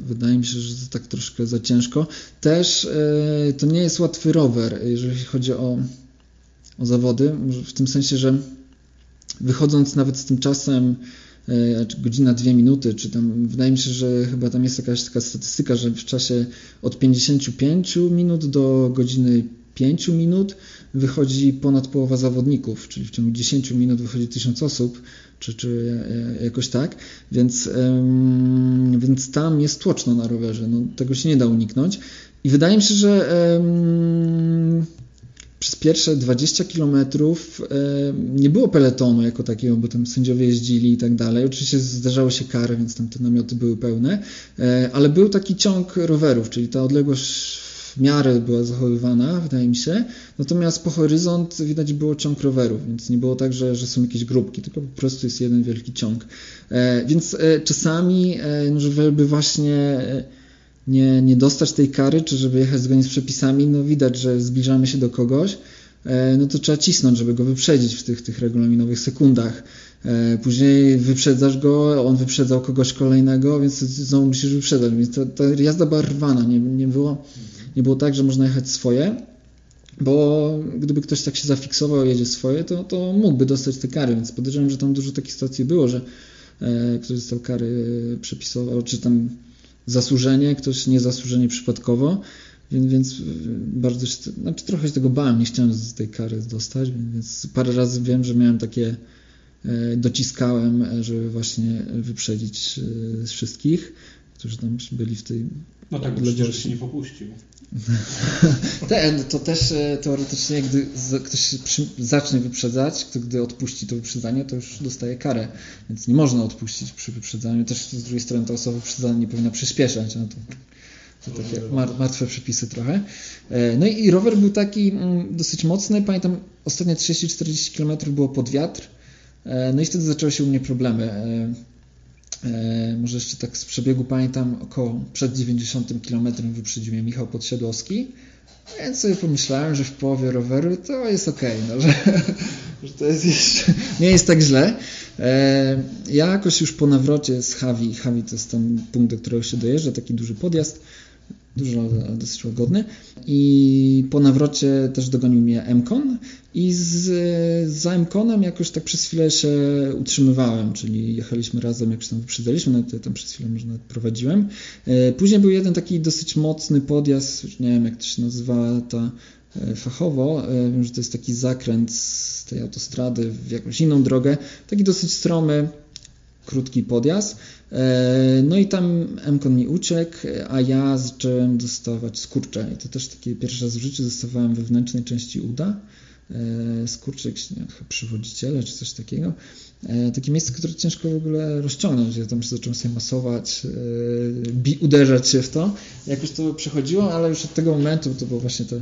B: wydaje mi się, że to tak troszkę za ciężko. Też to nie jest łatwy rower, jeżeli chodzi o, o zawody, w tym sensie, że wychodząc nawet z tym czasem godzina, dwie minuty, czy tam, wydaje mi się, że chyba tam jest jakaś taka statystyka, że w czasie od 55 minut do godziny 5 minut wychodzi ponad połowa zawodników, czyli w ciągu 10 minut wychodzi 1000 osób, czy, czy jakoś tak, więc, więc tam jest tłoczno na rowerze, no, tego się nie da uniknąć. I wydaje mi się, że przez pierwsze 20 kilometrów nie było peletonu jako takiego, bo tam sędziowie jeździli i tak dalej. Oczywiście zdarzały się kary, więc tam te namioty były pełne, e, ale był taki ciąg rowerów, czyli ta odległość w miarę była zachowywana, wydaje mi się. Natomiast po horyzont widać było ciąg rowerów, więc nie było tak, że, że są jakieś grupki, tylko po prostu jest jeden wielki ciąg. E, więc e, czasami, e, no, właśnie e, nie, nie dostać tej kary, czy żeby jechać zgodnie z przepisami, no widać, że zbliżamy się do kogoś, e, no to trzeba cisnąć, żeby go wyprzedzić w tych, tych regulaminowych sekundach. E, później wyprzedzasz go, on wyprzedzał kogoś kolejnego, więc znowu musisz wyprzedzać. Więc ta, jazda była rwana, nie, nie było nie było tak, że można jechać swoje, bo gdyby ktoś tak się zafiksował, jedzie swoje, to, to mógłby dostać te kary, więc podejrzewam, że tam dużo takich sytuacji było, że e, ktoś dostał kary przepisowe, czy tam zasłużenie, ktoś niezasłużenie przypadkowo, więc, więc bardzo się, znaczy trochę się tego bałem, nie chciałem z tej kary dostać, więc parę razy wiem, że miałem takie, e, dociskałem, żeby właśnie wyprzedzić e, wszystkich, którzy tam byli w tej
A: no tak, bo przecież się nie popuścił.
B: Ten, to też e, teoretycznie, gdy ktoś zacznie wyprzedzać, to gdy odpuści to wyprzedzanie, to już dostaje karę. Więc nie można odpuścić przy wyprzedzaniu. Też z drugiej strony ta osoba wyprzedzania nie powinna przyspieszać. No to, to takie martwe przepisy trochę. E, no i rower był taki mm, dosyć mocny. Pamiętam, ostatnie 30-40 km było pod wiatr. E, no i wtedy zaczęły się u mnie problemy może jeszcze tak z przebiegu pamiętam, około przed 90 km wyprzedził mnie Michał Podsiadłowski, więc sobie pomyślałem, że w połowie roweru to jest ok, no, że, że to jest jeszcze, nie jest tak źle. E, ja jakoś już po nawrocie z Hawi, Hawi to jest ten punkt, do którego się dojeżdża, taki duży podjazd, dużo, dosyć łagodny. I po nawrocie też dogonił mnie Mkon i z, za Mkonem jakoś tak przez chwilę się utrzymywałem, czyli jechaliśmy razem, jak się tam wyprzedzaliśmy, nawet ja tam przez chwilę może nawet prowadziłem. E, później był jeden taki dosyć mocny podjazd, nie wiem jak to się nazywa ta e, fachowo, e, wiem, że to jest taki zakręt z tej autostrady w jakąś inną drogę, taki dosyć stromy, krótki podjazd. E, no i tam Mkon mi uciekł, a ja zacząłem dostawać skurcze. I to też taki pierwszy raz w życiu dostawałem wewnętrznej części uda. E, skurcze, jakieś przywodziciele czy coś takiego. E, takie miejsce, które ciężko w ogóle rozciągnąć. Ja tam się zacząłem sobie masować, bi, uderzać się w to. Jakoś to przechodziło, ale już od tego momentu to było właśnie to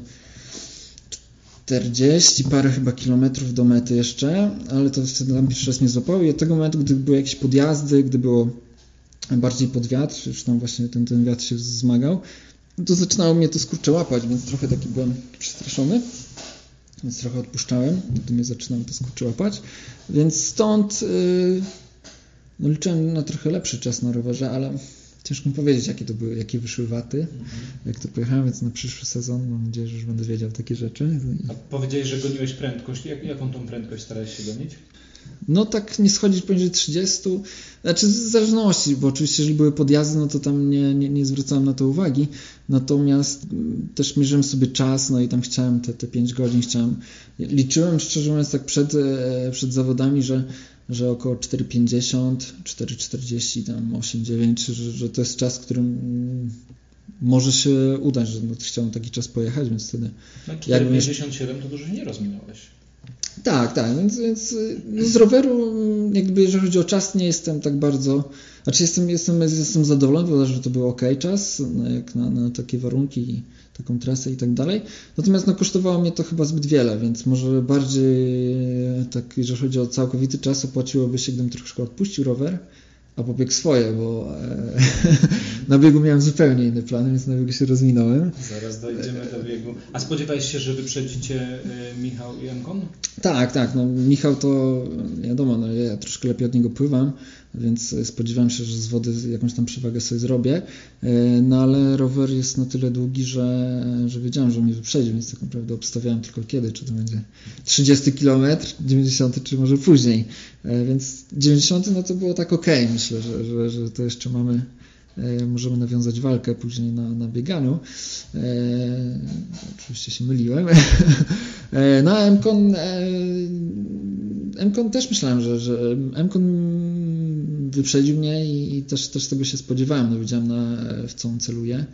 B: 40 parę chyba kilometrów do mety jeszcze, ale to wtedy tam pierwszy raz nie złapało. I od tego momentu, gdy były jakieś podjazdy, gdy było bardziej pod wiatr, już tam właśnie ten, ten wiatr się zmagał, to zaczynało mnie to skurcze łapać, więc trochę taki byłem przestraszony, więc trochę odpuszczałem, gdy mnie zaczynało to skurcze łapać, więc stąd yy, no liczyłem na trochę lepszy czas na rowerze, ale Ciężko mi powiedzieć, jakie to były, jakie wyszły waty, mhm. jak to pojechałem, więc na przyszły sezon mam nadzieję, że już będę wiedział takie rzeczy.
A: A powiedziałeś, że goniłeś prędkość. Jak, jaką tą prędkość starałeś się gonić?
B: No tak nie schodzić poniżej 30, znaczy w zależności, bo oczywiście jeżeli były podjazdy, no to tam nie, nie, nie zwracałem na to uwagi, natomiast mm, też mierzyłem sobie czas, no i tam chciałem te, te 5 godzin, chciałem, liczyłem szczerze mówiąc tak przed, e, przed zawodami, że że około 4,50, 4,40, tam 8,9, że, że to jest czas, którym może się udać, że no, chciałem taki czas pojechać, więc wtedy...
A: No 4,57 to dużo nie rozminąłeś.
B: Tak, tak, więc, więc no z roweru jakby jeżeli chodzi o czas nie jestem tak bardzo, znaczy jestem, jestem, jestem zadowolony, bo że to był ok czas, no jak na, na takie warunki taką trasę i tak dalej. Natomiast no, kosztowało mnie to chyba zbyt wiele, więc może bardziej tak, jeżeli chodzi o całkowity czas, opłaciłoby się, gdybym troszkę odpuścił rower, a pobiegł swoje, bo e, na biegu miałem zupełnie inny plan, więc na biegu się rozwinąłem.
A: Zaraz dojdziemy do biegu. A spodziewałeś się, że wyprzedzicie e, Michał i Emkon?
B: Tak, tak. No, Michał to wiadomo, no, ja troszkę lepiej od niego pływam, więc spodziewałem się, że z wody jakąś tam przewagę sobie zrobię. E, no ale rower jest na tyle długi, że, że wiedziałem, że mnie wyprzedzi, więc tak naprawdę obstawiałem tylko kiedy, czy to będzie 30 km, 90 czy może później. E, więc 90 no to było tak ok, myślę, że, że, że to jeszcze mamy możemy nawiązać walkę później na, na bieganiu. E, oczywiście się myliłem. e, no, Mkon, e, Mkon też myślałem, że, że Mkon wyprzedził mnie i, i, też, też tego się spodziewałem. No, wiedziałem na, w co on celuje,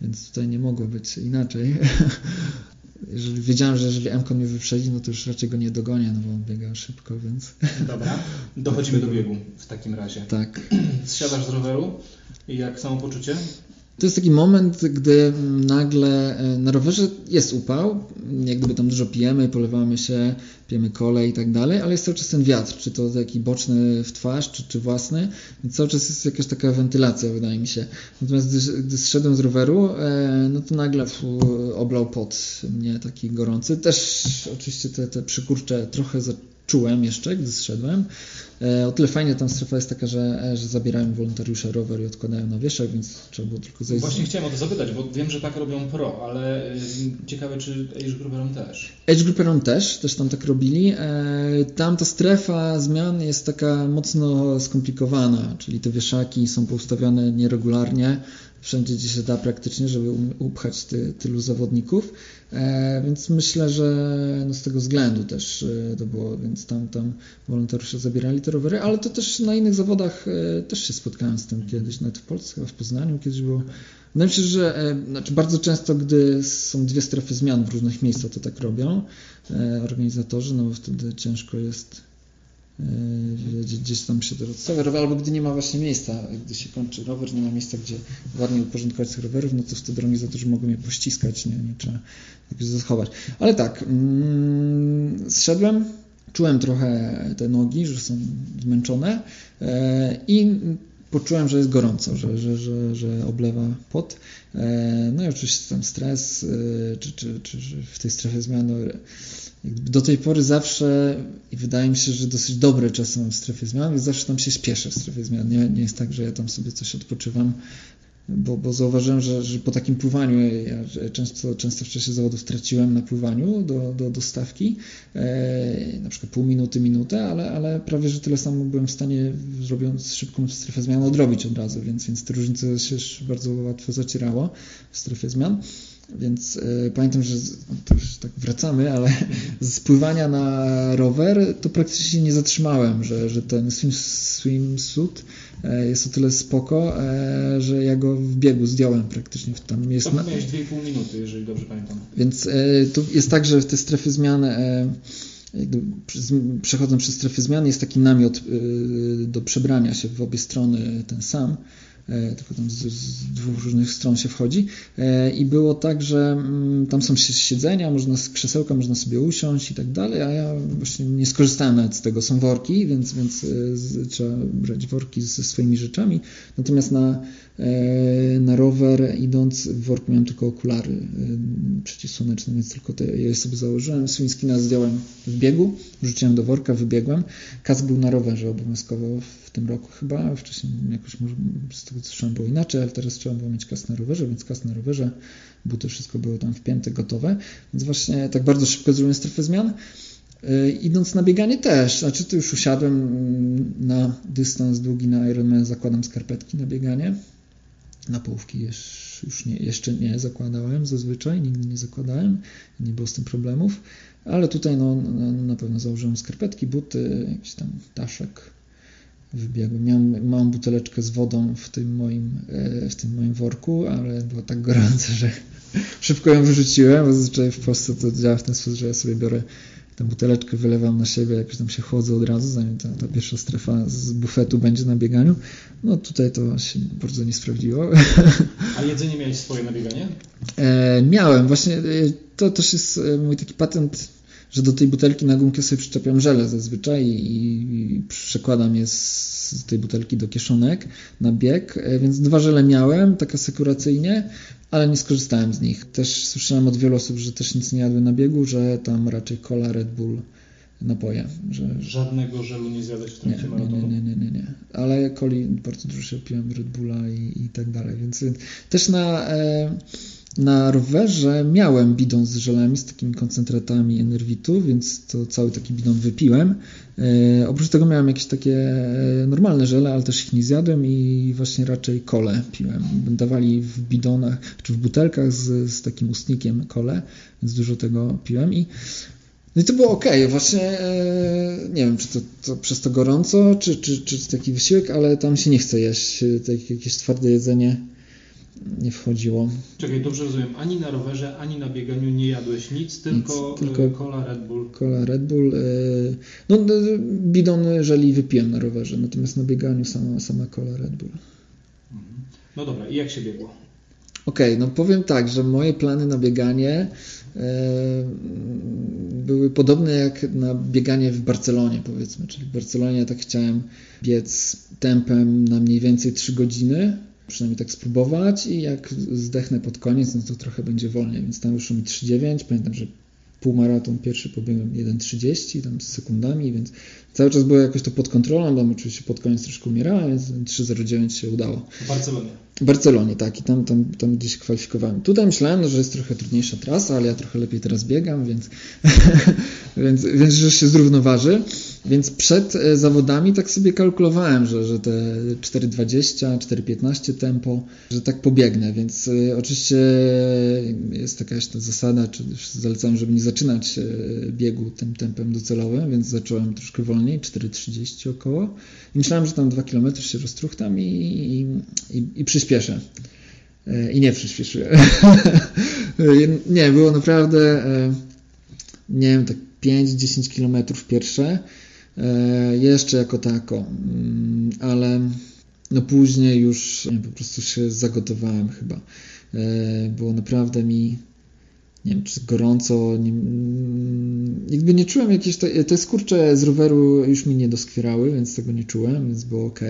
B: więc tutaj nie mogło być inaczej. jeżeli wiedziałem, że jeżeli Mko mnie wyprzedzi, no to już raczej go nie dogonię, no bo on biega szybko, więc...
A: Dobra, dochodzimy do biegu w takim razie.
B: Tak.
A: Zsiadasz z roweru i jak samopoczucie?
B: To jest taki moment, gdy nagle e, na rowerze jest upał, jak gdyby tam dużo pijemy, polewamy się, pijemy kole i tak dalej, ale jest cały czas ten wiatr, czy to taki boczny w twarz, czy, czy własny, więc cały czas jest jakaś taka wentylacja, wydaje mi się. Natomiast gdy, gdy zszedłem z roweru, e, no to nagle fu, oblał pot mnie taki gorący. Też oczywiście te, te przykurcze trochę czułem jeszcze, gdy zszedłem. E, o tyle fajnie tam strefa jest taka, że, e, że zabierają wolontariusze rower i odkładają na wieszak, więc trzeba było tylko zejść.
A: Właśnie chciałem o to zapytać, bo wiem, że tak robią pro, ale e, ciekawe, czy Age Grouperom też.
B: Age Grouperom też, też tam tak robili. Tam ta strefa zmian jest taka mocno skomplikowana, czyli te wieszaki są poustawiane nieregularnie, wszędzie gdzie się da praktycznie, żeby um, upchać ty, tylu zawodników, e, więc myślę, że no z tego względu też e, to było, więc tam, tam wolontariusze zabierali te rowery, ale to też na innych zawodach e, też się spotkałem z tym kiedyś, nawet w Polsce, w Poznaniu kiedyś było. Mi się, że e, znaczy bardzo często, gdy są dwie strefy zmian w różnych miejscach, to tak robią e, organizatorzy, no bo wtedy ciężko jest Yy, gdzieś tam się to odstawia, albo gdy nie ma właśnie miejsca, gdy się kończy rower, nie ma miejsca, gdzie ładnie uporządkować tych rowerów, no to wtedy organizatorzy mogą je pościskać, nie, nie trzeba jakoś zachować. Ale tak, mm, zszedłem, czułem trochę te nogi, że są zmęczone i poczułem, że jest gorąco, że, że, że, że oblewa pot. Yy, no i oczywiście tam stres, czy, czy, czy, czy w tej strefie zmiany do tej pory zawsze, i wydaje mi się, że dosyć dobre czasy mam w strefie zmian, więc zawsze tam się śpieszę w strefie zmian. Nie, nie jest tak, że ja tam sobie coś odpoczywam. Bo, bo zauważyłem, że, że po takim pływaniu, ja często, często w czasie zawodów traciłem na pływaniu do, do, do stawki, e, na przykład pół minuty, minutę, ale, ale prawie, że tyle samo byłem w stanie, robiąc szybką strefę zmian, odrobić od razu, więc, więc te różnice się bardzo łatwo zacierało w strefie zmian. Więc e, pamiętam, że to już tak wracamy, ale z pływania na rower to praktycznie nie zatrzymałem, że, że ten swim, swimsuit e, jest o tyle spoko, e, że ja go w biegu zdjąłem praktycznie.
A: Tam jest to na... miałeś 2,5 minuty, jeżeli dobrze pamiętam.
B: Więc tu jest tak, że w te strefy zmian e, przechodząc przez strefy zmian jest taki namiot do przebrania się w obie strony ten sam tylko tam z, z, dwóch różnych stron się wchodzi. E, I było tak, że mm, tam są siedzenia, można z krzesełka, można sobie usiąść i tak dalej, a ja właśnie nie skorzystałem nawet z tego. Są worki, więc, więc e, trzeba brać worki ze swoimi rzeczami. Natomiast na, na rower idąc w worku miałem tylko okulary przeciwsłoneczne, więc tylko te je sobie założyłem. Swińskina zdjąłem w biegu, wrzuciłem do worka, wybiegłem. Kask był na rowerze obowiązkowo tym roku chyba, wcześniej jakoś może z słyszałem było inaczej, ale teraz trzeba było mieć kas na rowerze, więc kas na rowerze, buty, wszystko było tam wpięte, gotowe, więc właśnie tak bardzo szybko zrobiłem strefę zmian. Yy, idąc na bieganie też, znaczy tu już usiadłem mm, na dystans długi na Ironman, zakładam skarpetki na bieganie, na połówki już nie, jeszcze nie zakładałem zazwyczaj, nigdy nie zakładałem, nie było z tym problemów, ale tutaj no, na pewno założyłem skarpetki, buty, jakiś tam daszek, wybiegłem. Miałem małą buteleczkę z wodą w tym moim, e, w tym moim worku, ale było tak gorące, że szybko ją wyrzuciłem, bo zazwyczaj w Polsce to działa w ten sposób, że ja sobie biorę tę buteleczkę, wylewam na siebie, jakoś tam się chłodzę od razu, zanim ta, ta pierwsza strefa z bufetu będzie na bieganiu. No tutaj to się bardzo nie sprawdziło.
A: A jedzenie miałeś swoje na bieganie?
B: E, miałem, właśnie e, to też jest mój taki patent że do tej butelki na gumkę sobie przyczepiam żele zazwyczaj i, przekładam je z tej butelki do kieszonek na bieg, e, więc dwa żele miałem, tak asekuracyjnie, ale nie skorzystałem z nich. Też słyszałem od wielu osób, że też nic nie jadły na biegu, że tam raczej cola, Red Bull, napoje. Że...
A: Żadnego żelu nie zjadać w trakcie
B: nie, maratonu? Nie, nie, nie, nie, Ale coli bardzo dużo się piłem, Red Bulla i, i tak dalej, więc też na... E, na rowerze miałem bidon z żelami, z takimi koncentratami enerwitu, więc to cały taki bidon wypiłem. E, oprócz tego miałem jakieś takie e, normalne żele, ale też ich nie zjadłem i właśnie raczej kole piłem. Dawali w bidonach, czy w butelkach z, z takim ustnikiem kole, więc dużo tego piłem i no i to było ok, właśnie e, nie wiem, czy to, to, przez to gorąco, czy, czy, czy taki wysiłek, ale tam się nie chce jeść, e, tak, jakieś twarde jedzenie nie wchodziło.
A: Czekaj, dobrze rozumiem, ani na rowerze, ani na bieganiu nie jadłeś nic, tylko, nic, tylko cola Red Bull.
B: Cola Red Bull. E, no, bidon żeli wypiłem na rowerze, natomiast na bieganiu sama, sama cola Red Bull.
A: Mhm. No dobra, i jak się biegło?
B: Okej, okay, no powiem tak, że moje plany na bieganie e, były podobne jak na bieganie w Barcelonie, powiedzmy. Czyli w Barcelonie tak chciałem biec tempem na mniej więcej 3 godziny, przynajmniej tak spróbować i jak zdechnę pod koniec, no to trochę będzie wolniej, więc tam wyszło mi 3,9, pamiętam, że półmaraton pierwszy pobiegłem 1,30 tam z sekundami, więc cały czas było jakoś to pod kontrolą, tam oczywiście pod koniec troszkę umierałem, więc 3,09 się udało.
A: W Barcelonie.
B: W Barcelonie, tak, i tam, tam, tam gdzieś kwalifikowałem. Tutaj myślałem, no, że jest trochę trudniejsza trasa, ale ja trochę lepiej teraz biegam, więc, więc, więc że się zrównoważy. Więc przed e, zawodami tak sobie kalkulowałem, że, że te 4,20, 4,15 tempo, że tak pobiegnę, więc e, oczywiście jest jakaś ta zasada, czy zalecałem, żeby nie zaczynać e, biegu tym tempem docelowym, więc zacząłem troszkę wolniej, 4,30 około i myślałem, że tam 2 km się roztruchtam i, i, i, i przyspieszę. I nie przyspieszyłem. nie, było naprawdę, nie wiem, tak 5-10 km pierwsze, jeszcze jako tako, mm, ale no później już po prostu się zagotowałem chyba. E, było naprawdę mi nie wiem, czy gorąco, nie, mm, jakby nie czułem jakieś, te, te skurcze z roweru już mi nie doskwierały, więc tego nie czułem, więc było ok.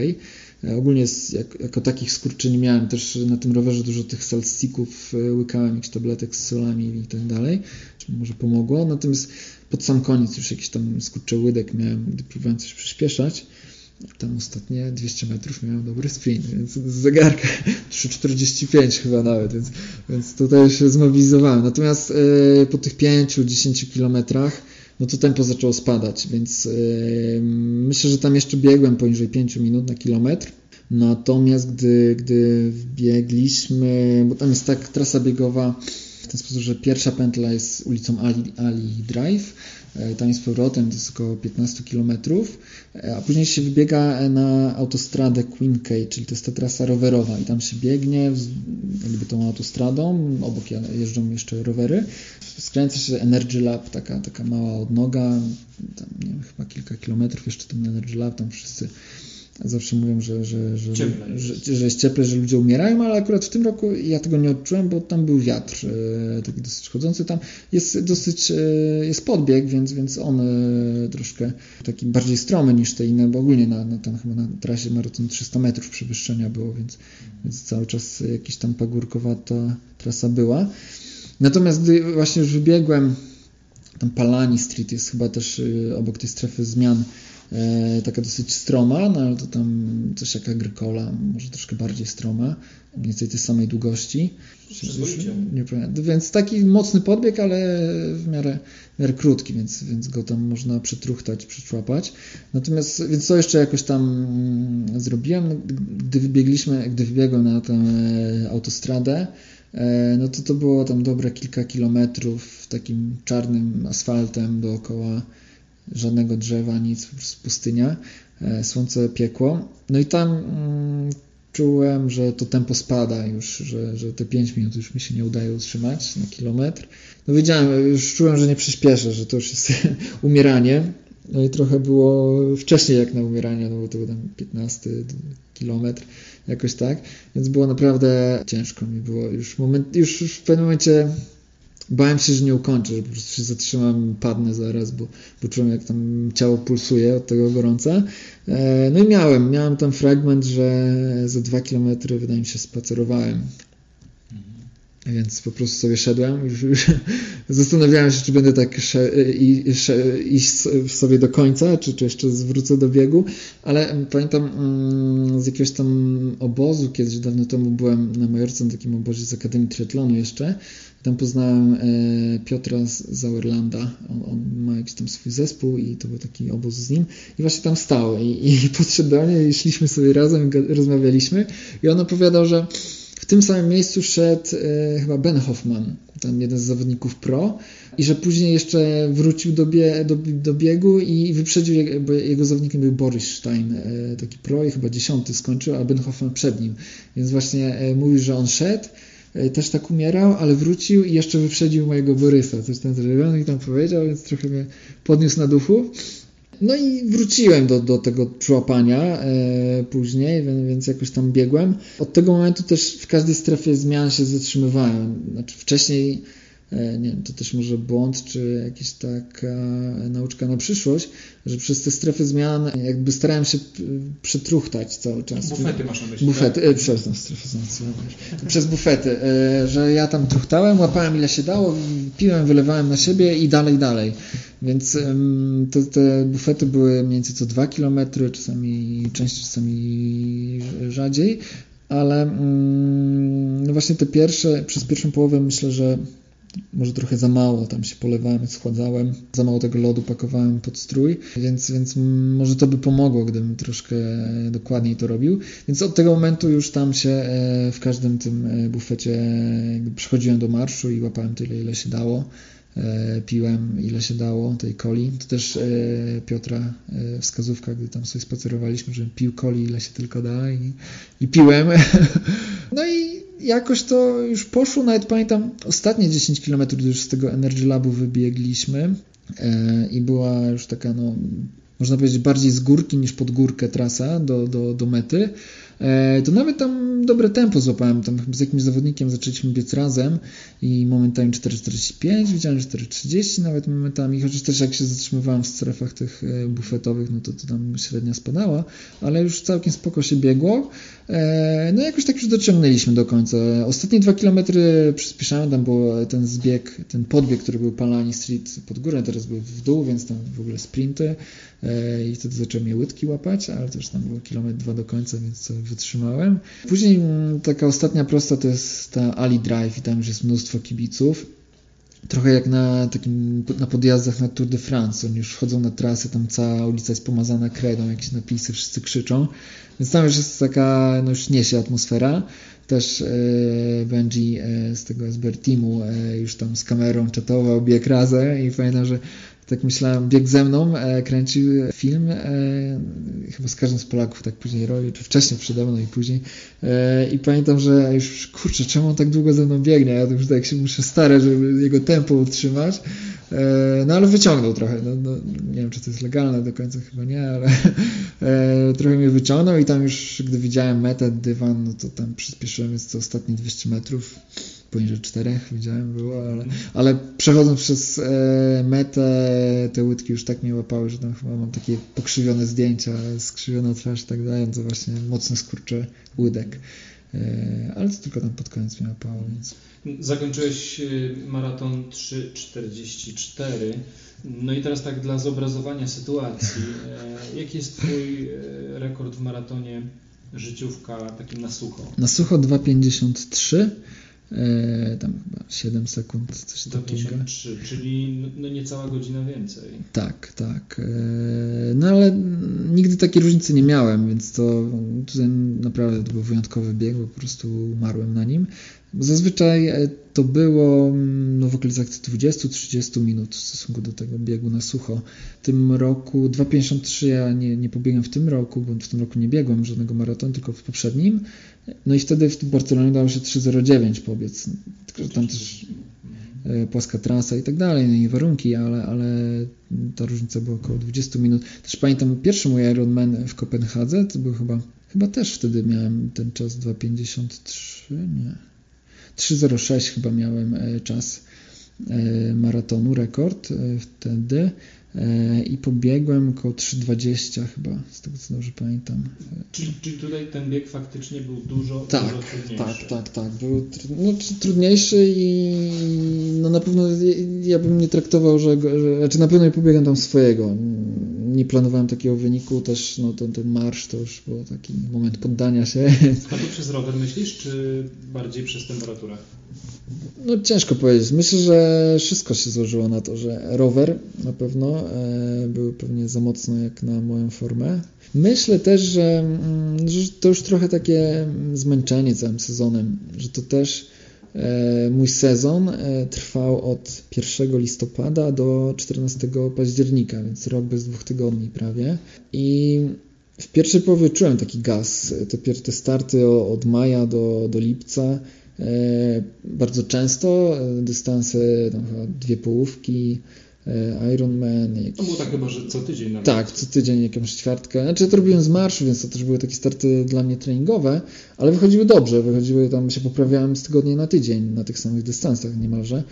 B: E, ogólnie jak, jako takich skurczy nie miałem, też na tym rowerze dużo tych salstików łykałem, jakichś tabletek z solami i tak dalej, czy może pomogło, natomiast pod sam koniec już jakiś tam skurcze łydek miałem, gdy próbowałem coś przyspieszać. tam ostatnie 200 metrów miałem dobry sprint, więc z zegarka 3,45 chyba nawet, więc, więc tutaj się zmobilizowałem. Natomiast yy, po tych 5-10 kilometrach no to tempo zaczęło spadać, więc yy, myślę, że tam jeszcze biegłem poniżej 5 minut na kilometr. Natomiast gdy, gdy biegliśmy, bo tam jest tak trasa biegowa ten sposób, że pierwsza pętla jest ulicą Ali, Ali Drive, e, tam jest powrotem, to jest około 15 km, e, a później się wybiega na autostradę Queen Cay, czyli to jest ta trasa rowerowa i tam się biegnie jakby tą autostradą, obok jeżdżą jeszcze rowery, skręca się Energy Lab, taka, taka mała odnoga, tam nie wiem, chyba kilka kilometrów jeszcze ten Energy Lab, tam wszyscy zawsze mówią, że, że, że, że, że jest cieple, że ludzie umierają, ale akurat w tym roku ja tego nie odczułem, bo tam był wiatr e, taki dosyć chodzący. Tam jest dosyć, e, jest podbieg, więc, więc on e, troszkę taki bardziej stromy niż te inne, bo ogólnie na, na, tam chyba na trasie maraton 300 metrów przewyższenia było, więc, więc cały czas jakiś tam pagórkowata trasa była. Natomiast gdy właśnie już wybiegłem, tam Palani Street jest chyba też obok tej strefy zmian, e, taka dosyć stroma, no ale to tam coś jak agrykola, może troszkę bardziej stroma, mniej więcej tej samej długości. Nie pamiętam. Więc taki mocny podbieg, ale w miarę, w miarę krótki, więc, więc go tam można przytruchtać, przyczłapać. Natomiast, więc to jeszcze jakoś tam mm, zrobiłem. Gdy wybiegliśmy, gdy wybiegłem na tę e, autostradę, e, no to to było tam dobre kilka kilometrów takim czarnym asfaltem dookoła żadnego drzewa, nic, po prostu pustynia, e, słońce piekło. No i tam mm, czułem, że to tempo spada już, że, że te 5 minut już mi się nie udaje utrzymać na kilometr. No wiedziałem, już czułem, że nie przyspieszę, że to już jest umieranie. No i trochę było wcześniej jak na umieranie, no bo to był tam 15 kilometr, jakoś tak. Więc było naprawdę ciężko mi było. Już, moment, już w pewnym momencie bałem się, że nie ukończę, że po prostu się zatrzymam, padnę zaraz, bo, bo czułem jak tam ciało pulsuje od tego gorąca. E, no i miałem, miałem tam fragment, że za dwa kilometry wydaje mi się spacerowałem. Więc po prostu sobie szedłem. Już, już zastanawiałem się, czy będę tak iść sobie do końca, czy, czy jeszcze zwrócę do biegu. Ale pamiętam mm, z jakiegoś tam obozu, kiedyś dawno temu byłem na Majorce, na takim obozie z Akademii Triatlonu jeszcze. Tam poznałem e, Piotra Zauerlanda. On, on, ma jakiś tam swój zespół i to był taki obóz z nim. I właśnie tam stał. I, i podszedł do mnie i szliśmy sobie razem, rozmawialiśmy. I on opowiadał, że w tym samym miejscu szedł e, chyba Ben Hoffman, tam jeden z zawodników pro, i że później jeszcze wrócił do, bie, do, do biegu i wyprzedził, bo jego zawodnikiem był Boris Stein, e, taki pro i chyba dziesiąty skończył, a Ben Hoffman przed nim. Więc właśnie e, mówił, że on szedł, też tak umierał, ale wrócił i jeszcze wyprzedził mojego Borysa, coś ten zrobiony tam powiedział, więc trochę mnie podniósł na duchu. No i wróciłem do, do tego człapania e, później, więc jakoś tam biegłem. Od tego momentu też w każdej strefie zmian się zatrzymywałem. Znaczy wcześniej E, nie wiem, to też może błąd, czy jakaś taka nauczka na przyszłość, że przez te strefy zmian jakby starałem się przetruchtać cały czas.
A: Bufety masz na myśli,
B: Bufety, tak? przez no, strefy zmian, przez bufety, e, że ja tam truchtałem, łapałem ile się dało, piłem, wylewałem na siebie i dalej, dalej. Więc te, te bufety były mniej więcej co 2 km, czasami częściej, czasami rzadziej, ale mm, no właśnie te pierwsze, przez pierwszą połowę myślę, że może trochę za mało, tam się polewałem, schładzałem, za mało tego lodu pakowałem pod strój, więc, więc może to by pomogło, gdybym troszkę dokładniej to robił. Więc od tego momentu już tam się e, w każdym tym e, bufecie przychodziłem do marszu i łapałem tyle, ile się dało. E, piłem ile się dało tej coli. To też Piotra wskazówka, gdy tam sobie spacerowaliśmy, że pił coli ile się tylko da i, i piłem. No i jakoś to już poszło, nawet pamiętam ostatnie 10 km już z tego Energy Labu wybiegliśmy e, i była już taka, no, można powiedzieć, bardziej z górki niż pod górkę trasa do, do, do mety. E, to nawet tam dobre tempo złapałem. Tam z jakimś zawodnikiem zaczęliśmy biec razem i momentami 4,45, widziałem 4,30 nawet momentami, chociaż też jak się zatrzymywałem w strefach tych e, bufetowych, no to, to tam średnia spadała, ale już całkiem spoko się biegło. E, no jakoś tak już dociągnęliśmy do końca. Ostatnie dwa kilometry przyspieszałem, tam był ten zbieg, ten podbieg, który był Palani Street pod górę, teraz był w dół, więc tam w ogóle sprinty i wtedy zaczęły mnie łydki łapać, ale już tam było kilometr dwa do końca, więc wytrzymałem. Później mm, taka ostatnia prosta to jest ta Ali Drive i tam już jest mnóstwo kibiców trochę jak na takim na podjazdach na Tour de France. Oni już wchodzą na trasę, tam cała ulica jest pomazana kredą, jakieś napisy, wszyscy krzyczą. Więc tam już jest taka, no już niesie atmosfera. Też e, Benji e, z tego SBR Teamu e, już tam z kamerą czatował bieg razem i pamiętam, że tak myślałem, bieg ze mną, e, kręcił film, e, chyba z każdym z Polaków tak później robił, czy wcześniej przede mną i później. E, I pamiętam, że już kurczę, czemu on tak długo ze mną biegnie? Ja już tak się muszę starać, żeby jego tempo utrzymać. E, no ale wyciągnął trochę. No, no, nie wiem, czy to jest legalne do końca, chyba nie, ale e, trochę mnie wyciągnął i tam już, gdy widziałem metę, dywan, no to tam przyspieszyłem, jest to ostatnie 200 metrów poniżej czterech widziałem było, ale, ale przechodząc przez e, metę te łydki już tak mnie łapały, że tam chyba mam takie pokrzywione zdjęcia, skrzywiona twarz i tak dalej, to właśnie mocne skurcze łydek. E, ale to tylko tam pod koniec mnie łapało, więc...
A: Zakończyłeś e, maraton 3.44. No i teraz tak dla zobrazowania sytuacji, e, jaki jest Twój rekord w maratonie życiówka takim na sucho?
B: Na sucho 2,53 E, tam chyba 7 sekund, coś takiego.
A: 3, czyli no niecała godzina więcej.
B: Tak, tak. E, no ale nigdy takiej różnicy nie miałem, więc to tutaj naprawdę to był wyjątkowy bieg, bo po prostu umarłem na nim. Zazwyczaj e, to było mm, no, w okolicach 20-30 minut w stosunku do tego biegu na sucho. W tym roku 2,53 ja nie, nie pobiegłem w tym roku, bo w tym roku nie biegłem żadnego maratonu, tylko w poprzednim. No i wtedy w Barcelonie dało się 3,09 pobiec. Tylko, że tam też e, płaska trasa i tak dalej, no i warunki, ale, ale ta różnica była około 20 minut. Też pamiętam pierwszy mój Ironman w Kopenhadze, to był chyba, chyba też wtedy miałem ten czas 2,53, nie. 3.06 chyba miałem e, czas maratonu, rekord wtedy. E, i pobiegłem około 3,20 chyba, z tego co dobrze pamiętam.
A: Czyli, czyli tutaj ten bieg faktycznie był dużo,
B: tak,
A: dużo trudniejszy.
B: Tak, tak, tak. Był no, trudniejszy i no na pewno ja bym nie traktował, że, że znaczy na pewno nie pobiegam tam swojego. Nie planowałem takiego wyniku, też no, ten, ten marsz to już był taki moment poddania się.
A: A tu przez rower myślisz, czy bardziej przez temperaturę?
B: No ciężko powiedzieć. Myślę, że wszystko się złożyło na to, że rower na pewno e, był pewnie za mocno jak na moją formę. Myślę też, że, mm, że to już trochę takie zmęczenie całym sezonem, że to też mój sezon e, trwał od 1 listopada do 14 października, więc rok bez dwóch tygodni prawie. I w pierwszej połowie czułem taki gaz. Te, te starty od maja do, do lipca E, bardzo często e, dystanse, dwie połówki, e, Ironman.
A: Jakiś... To było tak chyba, że co tydzień nawet.
B: Tak, co tydzień jakąś ćwiartkę. Znaczy ja to robiłem z marszu, więc to też były takie starty dla mnie treningowe, ale wychodziły dobrze, wychodziły tam, się poprawiałem z tygodnia na tydzień na tych samych dystansach niemalże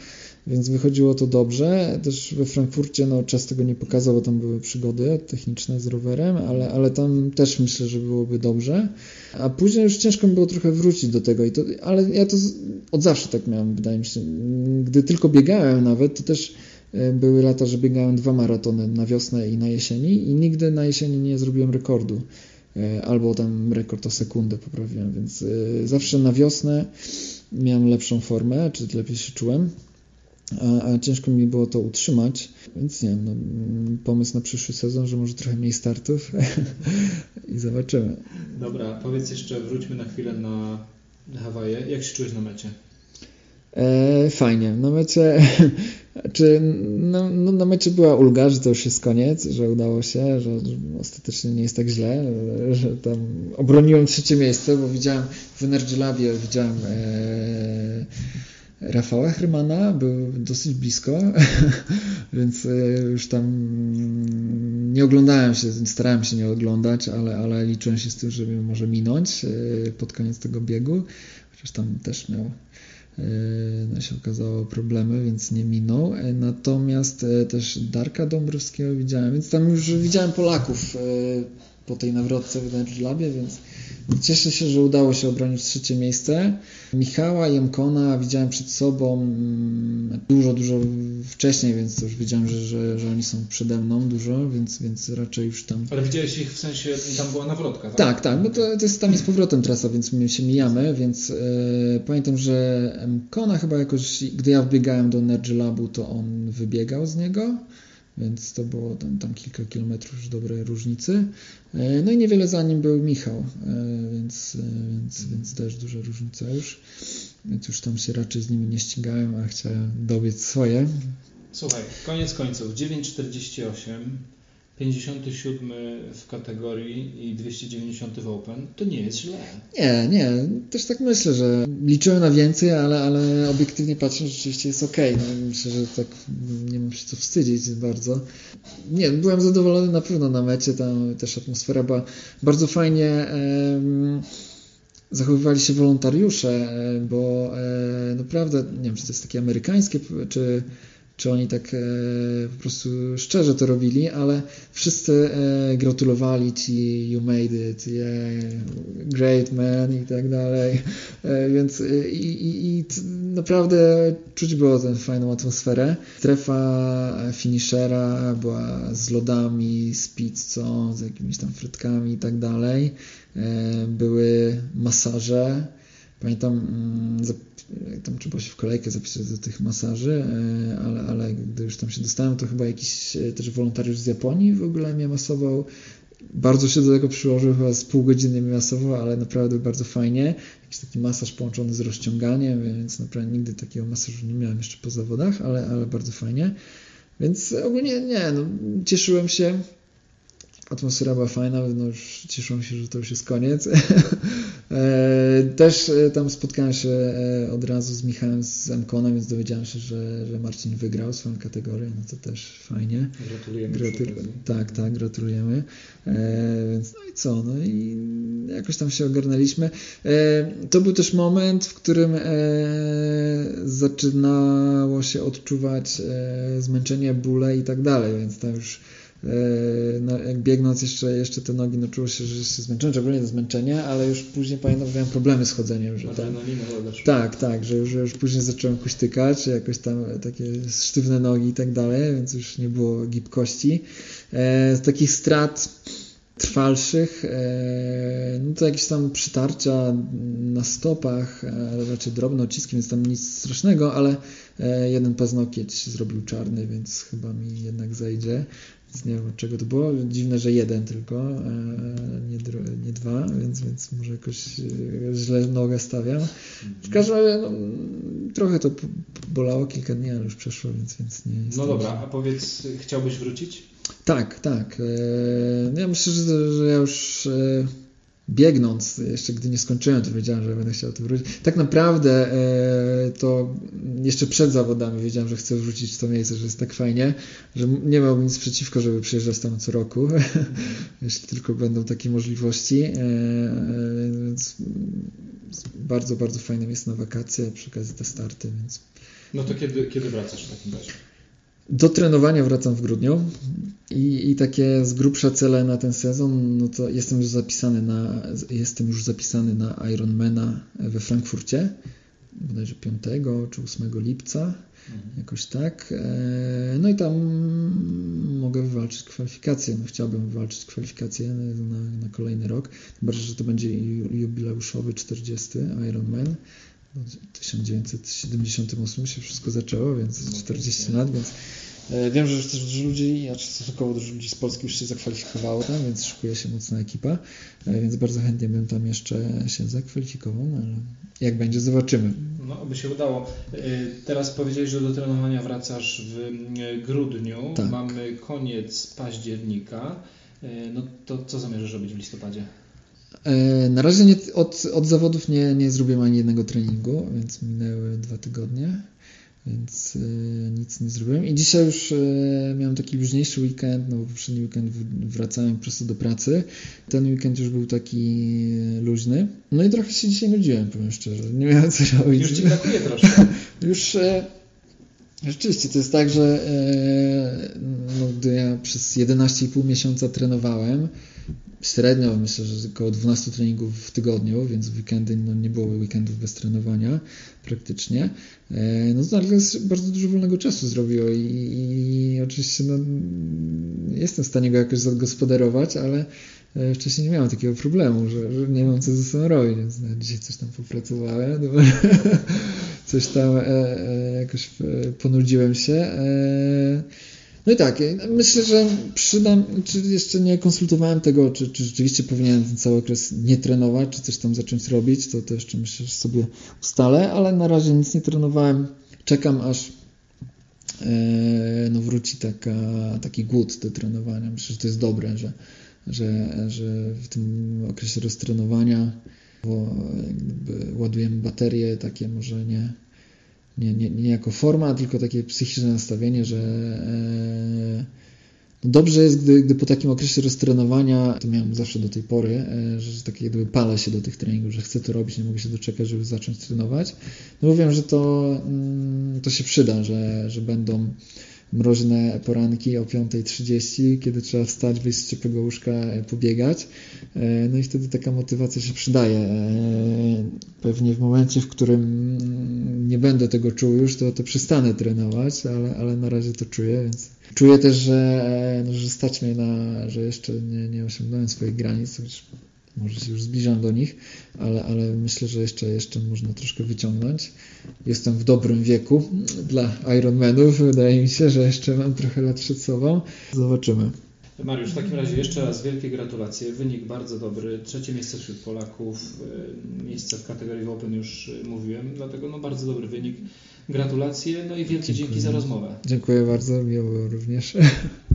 B: więc wychodziło to dobrze. Też we Frankfurcie no, czas tego nie pokazał, bo tam były przygody techniczne z rowerem, ale, ale tam też myślę, że byłoby dobrze. A później już ciężko mi było trochę wrócić do tego, i to, ale ja to od zawsze tak miałem, wydaje mi się. Gdy tylko biegałem nawet, to też były lata, że biegałem dwa maratony na wiosnę i na jesieni i nigdy na jesieni nie zrobiłem rekordu. E, albo tam rekord o sekundę poprawiłem, więc e, zawsze na wiosnę miałem lepszą formę, czy lepiej się czułem a, a, ciężko mi było to utrzymać, więc nie wiem, no, pomysł na przyszły sezon, że może trochę mniej startów i zobaczymy.
A: Dobra, powiedz jeszcze, wróćmy na chwilę na Hawaje. Jak się czujesz na mecie?
B: E, fajnie. Na mecie, czy no, no, na mecie była ulga, że to już jest koniec, że udało się, że, że ostatecznie nie jest tak źle, że tam obroniłem trzecie miejsce, bo widziałem w Energy Labie, widziałem e, Rafała Hermana był dosyć blisko, więc e, już tam nie oglądałem się, starałem się nie oglądać, ale, ale liczyłem się z tym, żeby może minąć e, pod koniec tego biegu, chociaż tam też miał no się okazało problemy, więc nie minął. Natomiast też Darka Dąbrowskiego widziałem, więc tam już widziałem Polaków po tej nawrotce w Energy Labie, więc cieszę się, że udało się obronić trzecie miejsce. Michała i Emkona widziałem przed sobą mm, dużo, dużo wcześniej, więc już wiedziałem, że, że, że oni są przede mną dużo, więc, więc raczej już tam...
A: Ale widziałeś ich w sensie, tam była nawrotka, tak?
B: Tak, tak, bo to, to jest tam jest powrotem trasa, więc my się mijamy, więc yy, pamiętam, że Emkona chyba jakoś, gdy ja wbiegałem do Energy Labu, to on wybiegał z niego, więc to było tam, tam kilka kilometrów już dobrej różnicy. E, no i niewiele za nim był Michał, e, więc, e, więc, więc też duża różnica już. Więc już tam się raczej z nimi nie ścigałem, a chciałem dobiec swoje.
A: Słuchaj, koniec końców, 9,48 57 w kategorii i 290 w Open, to nie jest źle.
B: Nie, nie, też tak myślę, że liczyłem na więcej, ale, ale obiektywnie patrząc rzeczywiście jest ok. No, myślę, że tak nie mam się co wstydzić bardzo. Nie, byłem zadowolony na pewno na mecie, tam też atmosfera była bardzo fajnie. zachowywali się wolontariusze, bo e, naprawdę, nie wiem, czy to jest takie amerykańskie, czy czy oni tak e, po prostu szczerze to robili, ale wszyscy e, gratulowali ci, you made it, yeah, great man i tak dalej. E, więc i, i, naprawdę czuć było tę fajną atmosferę. Strefa finishera była z lodami, z pizzą, z jakimiś tam frytkami i tak dalej. Były masaże. Pamiętam, mm, tam trzeba się w kolejkę zapisać do tych masaży, e, ale, ale gdy już tam się dostałem, to chyba jakiś e, też wolontariusz z Japonii w ogóle mnie masował. Bardzo się do tego przyłożył, chyba z pół godziny mnie masował, ale naprawdę bardzo fajnie. Jakiś taki masaż połączony z rozciąganiem, więc naprawdę nigdy takiego masażu nie miałem jeszcze po zawodach, ale, ale bardzo fajnie. Więc ogólnie nie, no, cieszyłem się atmosfera była fajna, no już cieszyłem się, że to już jest koniec. E, też e, tam spotkałem się e, od razu z Michałem z Mkonem, więc dowiedziałem się, że, że Marcin wygrał swoją kategorię, no to też fajnie.
A: Gratulujemy. Gratul
B: tak, tak, gratulujemy. Więc no i co, no i jakoś tam się ogarnęliśmy. To był też moment, w którym zaczynało się odczuwać zmęczenie, bóle i tak dalej, więc tam już no, jak biegnąc jeszcze, jeszcze te nogi, no czuło się, że się zmęczyłem, szczególnie to zmęczenie, ale już później pamiętam, że miałem problemy z chodzeniem. Że tam, tak, tak, że już, że już później zacząłem kuśtykać, jakoś tam takie sztywne nogi i tak dalej, więc już nie było gibkości. E, z takich strat trwalszych, e, no to jakieś tam przytarcia na stopach, ale raczej drobne odciski, więc tam nic strasznego, ale jeden paznokieć zrobił czarny, więc chyba mi jednak zejdzie. Więc nie wiem od czego to było. Dziwne, że jeden tylko, e, nie, nie dwa, więc, więc może jakoś e, źle nogę stawiam. W każdym razie no, trochę to bolało kilka dni, ale już przeszło, więc, więc nie jest.
A: No dobra, a powiedz, chciałbyś wrócić?
B: Tak, tak. E, no ja myślę, że ja już biegnąc, jeszcze gdy nie skończyłem, to wiedziałem, że będę chciał tu wrócić. Tak naprawdę e, to jeszcze przed zawodami wiedziałem, że chcę wrócić w to miejsce, że jest tak fajnie, że nie miałbym nic przeciwko, żeby przyjeżdżać tam co roku, jeśli tylko będą takie możliwości. E, e, więc bardzo, bardzo fajne miejsce na wakacje, przy okazji te starty, więc...
A: No to kiedy, kiedy wracasz w takim razie?
B: Do trenowania wracam w grudniu i, i takie z grubsza cele na ten sezon, no to jestem już zapisany na, jestem już zapisany na Ironmana we Frankfurcie, bodajże 5 czy 8 lipca, mhm. jakoś tak. E, no i tam mogę wywalczyć kwalifikacje. No chciałbym wywalczyć kwalifikacje na, na, na kolejny rok. Tym bardziej, że to będzie jubileuszowy 40 Ironman. W 1978 się wszystko zaczęło, więc 40 lat, więc e, wiem, że też dużo ludzi, a stosunkowo dużo ludzi z Polski już się zakwalifikowało tam, więc szykuje się mocna ekipa, e, więc bardzo chętnie bym tam jeszcze się zakwalifikował, no ale jak będzie, zobaczymy.
A: No, aby się udało. E, teraz powiedziałeś, że do trenowania wracasz w grudniu. Tak. Mamy koniec października. No to co zamierzasz robić w listopadzie?
B: E, na razie nie, od, od zawodów nie, nie zrobiłem ani jednego treningu, więc minęły dwa tygodnie, więc e, nic nie zrobiłem. I dzisiaj już e, miałem taki luźniejszy weekend, no bo poprzedni weekend wracałem prosto do pracy. Ten weekend już był taki luźny. No i trochę się dzisiaj nudziłem, powiem szczerze. Nie miałem co robić.
A: Już ci brakuje troszkę.
B: już Rzeczywiście, to jest tak, że e, no, gdy ja przez 11,5 miesiąca trenowałem, średnio myślę, że około 12 treningów w tygodniu, więc w weekendy no, nie było weekendów bez trenowania praktycznie, e, no to nagle bardzo dużo wolnego czasu zrobiło i, i oczywiście no, jestem w stanie go jakoś zagospodarować, ale wcześniej nie miałem takiego problemu, że, że nie mam co ze sobą robić, więc dzisiaj coś tam popracowałem, coś tam e, e, jakoś e, ponudziłem się. E, no i tak, myślę, że przydam, czy jeszcze nie konsultowałem tego, czy, czy rzeczywiście powinienem ten cały okres nie trenować, czy coś tam zacząć robić, to, to jeszcze myślę, że sobie ustalę, ale na razie nic nie trenowałem. Czekam aż e, no wróci taka, taki głód do trenowania. Myślę, że to jest dobre, że, że, że w tym okresie roztrenowania bo ładujemy baterie takie może nie nie, nie, nie jako forma, tylko takie psychiczne nastawienie, że e, no dobrze jest, gdy, gdy po takim okresie roztrenowania, to miałem zawsze do tej pory, e, że takie jakby palę się do tych treningów, że chcę to robić, nie mogę się doczekać, żeby zacząć trenować. No bo wiem, że to, mm, to się przyda, że, że będą mroźne poranki o 5.30, kiedy trzeba wstać, wyjść z ciepłego łóżka, e, pobiegać. E, no i wtedy taka motywacja się przydaje. E, pewnie w momencie, w którym nie będę tego czuł już, to, to przestanę trenować, ale, ale na razie to czuję, więc czuję też, że, no, że stać mnie na, że jeszcze nie, nie osiągnąłem swoich granic, chociaż może się już zbliżam do nich, ale, ale myślę, że jeszcze, jeszcze można troszkę wyciągnąć. Jestem w dobrym wieku dla Ironmanów. Wydaje mi się, że jeszcze mam trochę lat przed sobą. Zobaczymy.
A: Mariusz, w takim razie jeszcze raz wielkie gratulacje. Wynik bardzo dobry. Trzecie miejsce wśród Polaków. E, miejsce w kategorii Open już e, mówiłem, dlatego no bardzo dobry wynik. Gratulacje, no i wielkie dzięki za rozmowę.
B: Dziękuję bardzo, miło również.